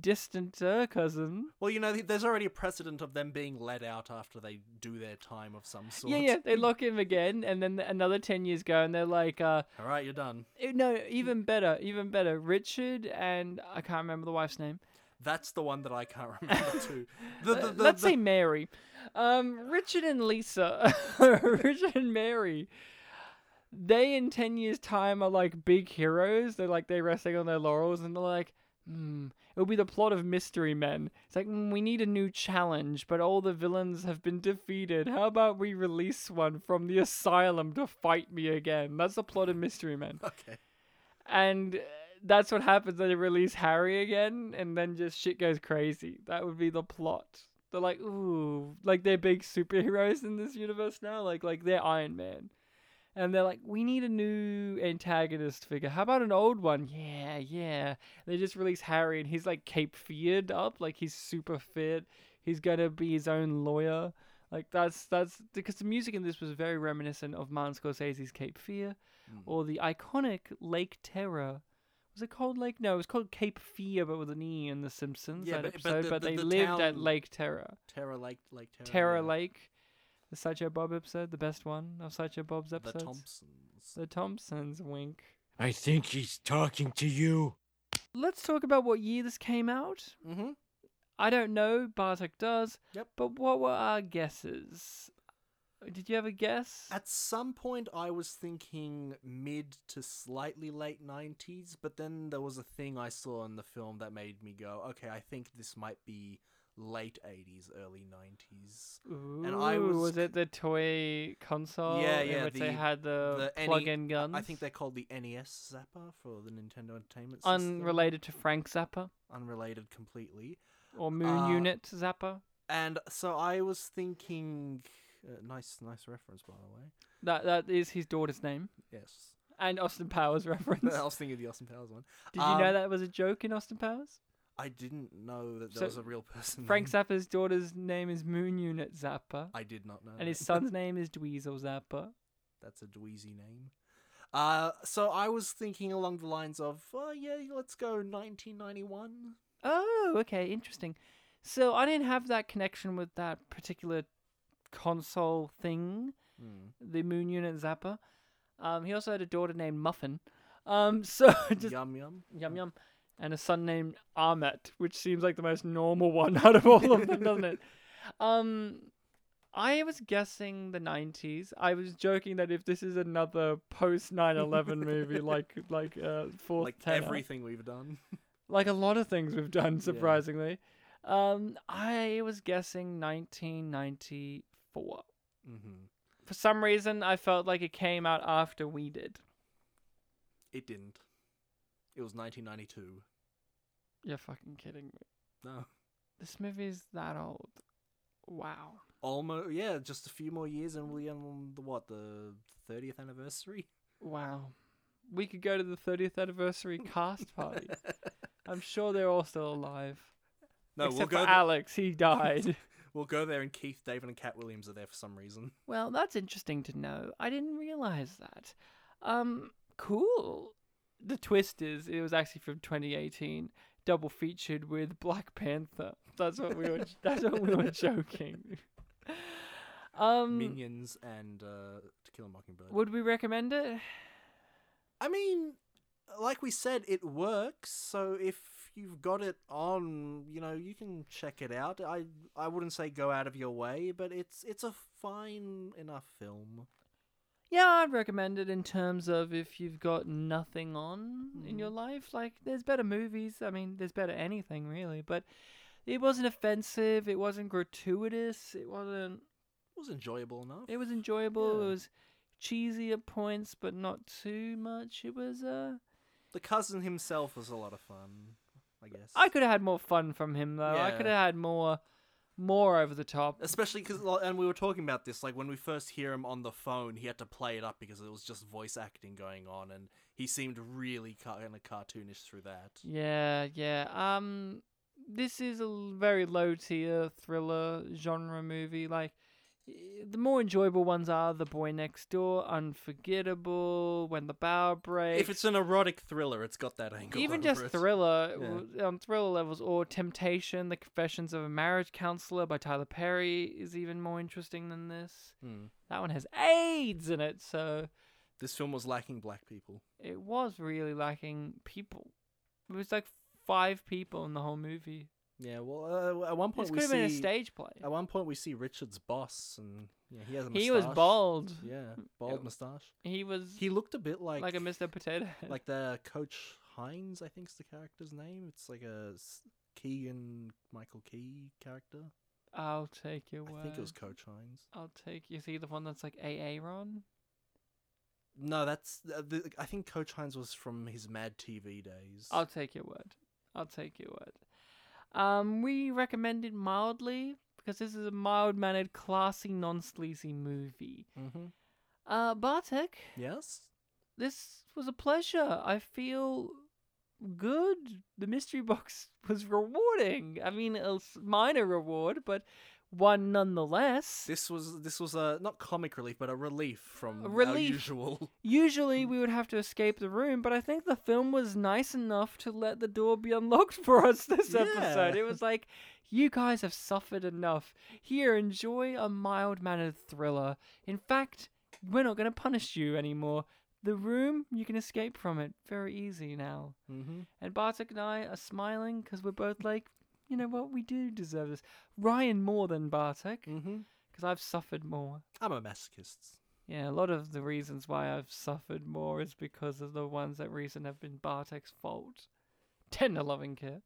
Distant Cousin.
Well, you know, there's already a precedent of them being let out after they do their time of some sort.
Yeah, yeah. They lock him again, and then another ten years go, and they're like, uh,
All right, you're done.
eh, no, even better, even better. Richard and I can't remember the wife's name.
That's the one that I can't remember too. The, the, the,
let's say Mary. Um, Richard and Lisa, Richard and Mary. They in ten years' time are like big heroes. They're like they're resting on their laurels, and they're like, hmm. It'll be the plot of Mystery Men. It's like mm, we need a new challenge, but all the villains have been defeated. How about we release one from the asylum to fight me again? That's the plot of Mystery Men.
Okay.
And uh, that's what happens. They release Harry again, and then just shit goes crazy. That would be the plot. They're like, ooh, like they're big superheroes in this universe now. Like, like they're Iron Man, and they're like, we need a new antagonist figure. How about an old one? Yeah, yeah. They just release Harry, and he's like Cape Feared up, like he's super fit. He's gonna be his own lawyer. Like that's that's because the music in this was very reminiscent of Martin Scorsese's Cape Fear, hmm. or the iconic Lake Terror. Was it called Lake? No, it was called Cape Fear, but with an E in The Simpsons
Yeah,
that
but- but
episode.
the-
But,
the-
they
the
lived at Lake Terror.
Terror Lake, Lake Terror.
Terror
yeah.
Lake, the Sideshow Bob episode, the best one of Sideshow Bob's episodes. The.
Thompsons.
The Thompsons. Wink.
I think he's talking to you.
Let's talk about what year this came out.
Mm-hmm.
I don't know. Bartek does.
Yep.
But what were our guesses? Did you have a guess?
At some point, I was thinking mid to slightly late 90s, but then there was a thing I saw in the film that made me go, okay, I think this might be late 80s, early 90s. and I
Ooh,
was.
it the toy console?
yeah, yeah.
which
the,
they had the,
NE
plug-in guns.
I think they're called the NES Zapper for the Nintendo Entertainment System.
unrelated to Frank Zappa
Unrelated completely.
or Moon
Uh,
Unit Zappa.
And so I was thinking. Uh, nice, nice reference, by the way.
That that is his daughter's name.
Yes.
And Austin Powers reference.
I was thinking of the Austin Powers one.
Did you know
Um,
that was a joke in Austin Powers?
I didn't know that there
So,
was a real person.
Frank. Zappa's daughter's name is Moon Unit Zappa.
I did not know.
And his son's name is Dweezil Zappa.
That's a dweezy name. Uh, so I was thinking along the lines of, oh yeah, let's go 1991.
Oh, okay, interesting. So I didn't have that connection with that particular console thing,
Hmm.
the Moon Unit Zappa. Um, he also had a daughter named Muffin. Um, so just
Yum yum.
yum yum, and a son named Ahmet, which seems like the most normal one out of all of them, doesn't it? Um, I was guessing the '90s. I was joking that if this is another post 9/11 movie, like like uh, fourth
Like
Tenor,
everything we've done.
like a lot of things we've done, surprisingly. Um, I was guessing 1994.
mm-hmm.
For some reason, I felt like it came out after we did.
It didn't. It was 1992.
You're fucking kidding me.
No.
This movie's that old. Wow.
Almost, yeah, just a few more years and we'll be on the, what, the 30th anniversary?
Wow. we could go to the 30th anniversary cast party. I'm sure they're all still alive.
No,
Except
we'll go
for
th-
Alex, he died.
We'll go there, and Keith, David, and Katt Williams are there for some reason.
well, that's interesting to know. I didn't realize that. Um, cool. The twist is it was actually from 2018, double featured with Black Panther. That's what we were. that's what we were joking. Um,
Minions and uh, To Kill a Mockingbird.
would we recommend it?
I mean, like we said, it works. So if you've got it on, you know, you can check it out. I I wouldn't say go out of your way, but it's it's a fine enough film.
Yeah, I'd recommend it in terms of if you've got nothing on in your life. Like, there's better movies. I mean, there's better anything, really. But it wasn't offensive. It wasn't gratuitous. It wasn't.
It was enjoyable enough.
It was enjoyable.
Yeah.
It was cheesy at points, but not too much. It was. uh
The cousin himself was a lot of fun, I guess.
I could have had more fun from him though. I could have had more, more over the top.
Especially because, and we were talking about this, like when we first hear him on the phone, he had to play it up because it was just voice acting going on, and he seemed really kind of cartoonish through that.
Yeah, yeah. Um, this is a very low tier thriller genre movie. Like, the more enjoyable ones are The Boy Next Door, Unforgettable, When the Bough Breaks.
If it's an erotic thriller, it's got that angle.
even just
it.
thriller
Yeah.
on thriller levels, or Temptation: The Confessions of a Marriage Counselor by Tyler Perry is even more interesting than this.
Hmm.
That one has AIDS in it, so
This film was lacking black people.
it was really lacking people. It was like five people in the whole movie.
Yeah, well, uh, at one point
This
we
could have
see
been a stage play.
At one point we see Richard's boss, and yeah, he has a
He was bald.
Yeah, bald moustache.
He was.
He looked a bit like
like a Mr. Potato
like the Coach Hines. I think's the character's name. It's like a Keegan Michael Key character.
I'll take your word.
I think it was Coach Hines.
I'll take. You see the one that's like AA Ron.
No, that's uh, the, I think Coach Hines was from his Mad TV days.
I'll take your word. I'll take your word. Um, we recommend it mildly because this is a mild-mannered, classy, non-sleazy movie.
Mm-hmm.
Uh, Bartek,
Yes.
this was a pleasure. I feel good. The mystery box was rewarding. I mean, a minor reward, but one nonetheless.
This was this was a not comic relief, but a relief from
A relief.
usual.
Usually we would have to escape the room, but I think the film was nice enough to let the door be unlocked for us this episode. It was like, you guys have suffered enough. Here, enjoy a mild mannered thriller. In fact, we're not going to punish you anymore. The room, you can escape from it very easy now.
Mm-hmm.
And Bartek and I are smiling because we're both like, you know what, we do deserve this. Ryan more than Bartek,
Mm-hmm.
because I've suffered more.
I'm a masochist.
Yeah, a lot of the reasons why I've suffered more is because of the ones that recent have been Bartek's fault. Tender loving care.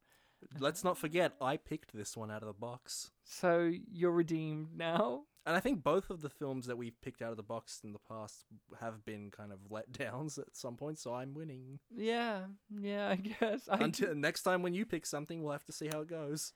Let's not forget, I picked this one out of the box.
So you're redeemed now?
And I think both of the films that we've picked out of the box in the past have been kind of letdowns at some point, so I'm winning.
Yeah, yeah, I guess. I
Until next time when you pick something, we'll have to see how it goes.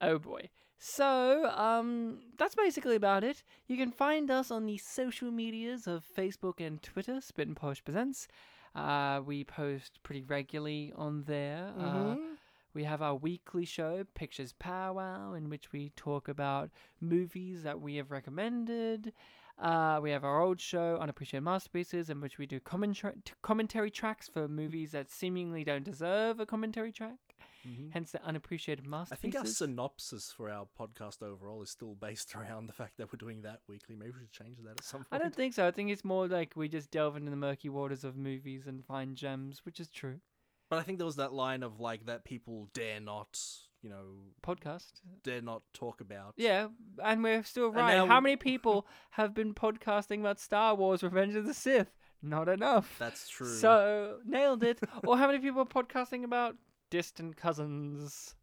Oh boy. So, um, that's basically about it. You can find us on the social medias of Facebook and Twitter, Spit and Polish Presents. Uh, we post pretty regularly on there. Uh,
Mhm.
We have our weekly show, Pictures Powwow, in which we talk about movies that we have recommended. Uh, we have our old show, Unappreciated Masterpieces, in which we do commentary, commentary tracks for movies that seemingly don't deserve a commentary track.
Mhm.
Hence the Unappreciated masterpieces.
I think our synopsis for our podcast overall is still based around the fact that we're doing that weekly. Maybe we should change that at some point.
I don't think so. I think it's more like we just delve into the murky waters of movies and find gems, which is true.
But I think there was that line of like that people dare not, you know,
Podcast.
dare not talk about.
Yeah, and we're still right.
now
How many people have been podcasting about Star Wars Revenge of the Sith? Not enough.
That's true.
So, nailed it. or how many people are podcasting about distant cousins?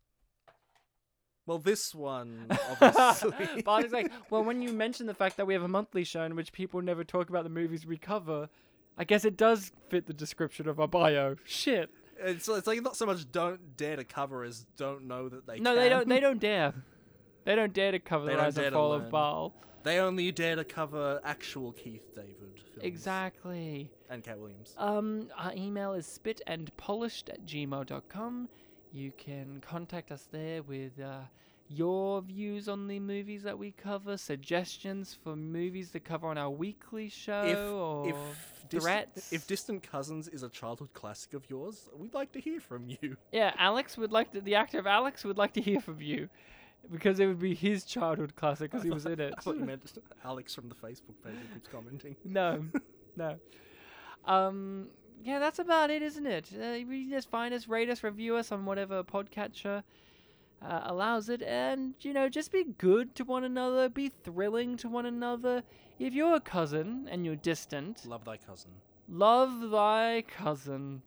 Well, this one obviously.
but it's like, well, when you mention the fact that we have a monthly show in which people never talk about the movies we cover, I guess it does fit the description of our bio. Shit.
It's, it's like not so much don't dare to cover as don't know that they
no,
can.
they don't. They don't dare. They don't dare to cover
They
the rise and fall of Baal.
They only dare to cover actual Keith David films.
Exactly.
And Katt Williams.
Um, our email is spitandpolished at gmail.com. You can contact us there with uh, your views on the movies that we cover, suggestions for movies to cover on our weekly show,
if
or
if
threats.
if Distant Cousins is a childhood classic of yours, we'd like to hear from you.
yeah, Alex would like to, the actor of Alex would like to hear from you. Because it would be his childhood classic because he was in it.
I thought you meant Alex from the Facebook page who keeps commenting.
No, no. Um, yeah, that's about it, isn't it? Uh, you just find us, rate us, review us on whatever podcatcher uh, allows it, and you know, just be good to one another, be thrilling to one another. If you're a cousin and you're distant,
Love thy cousin.
love thy cousin.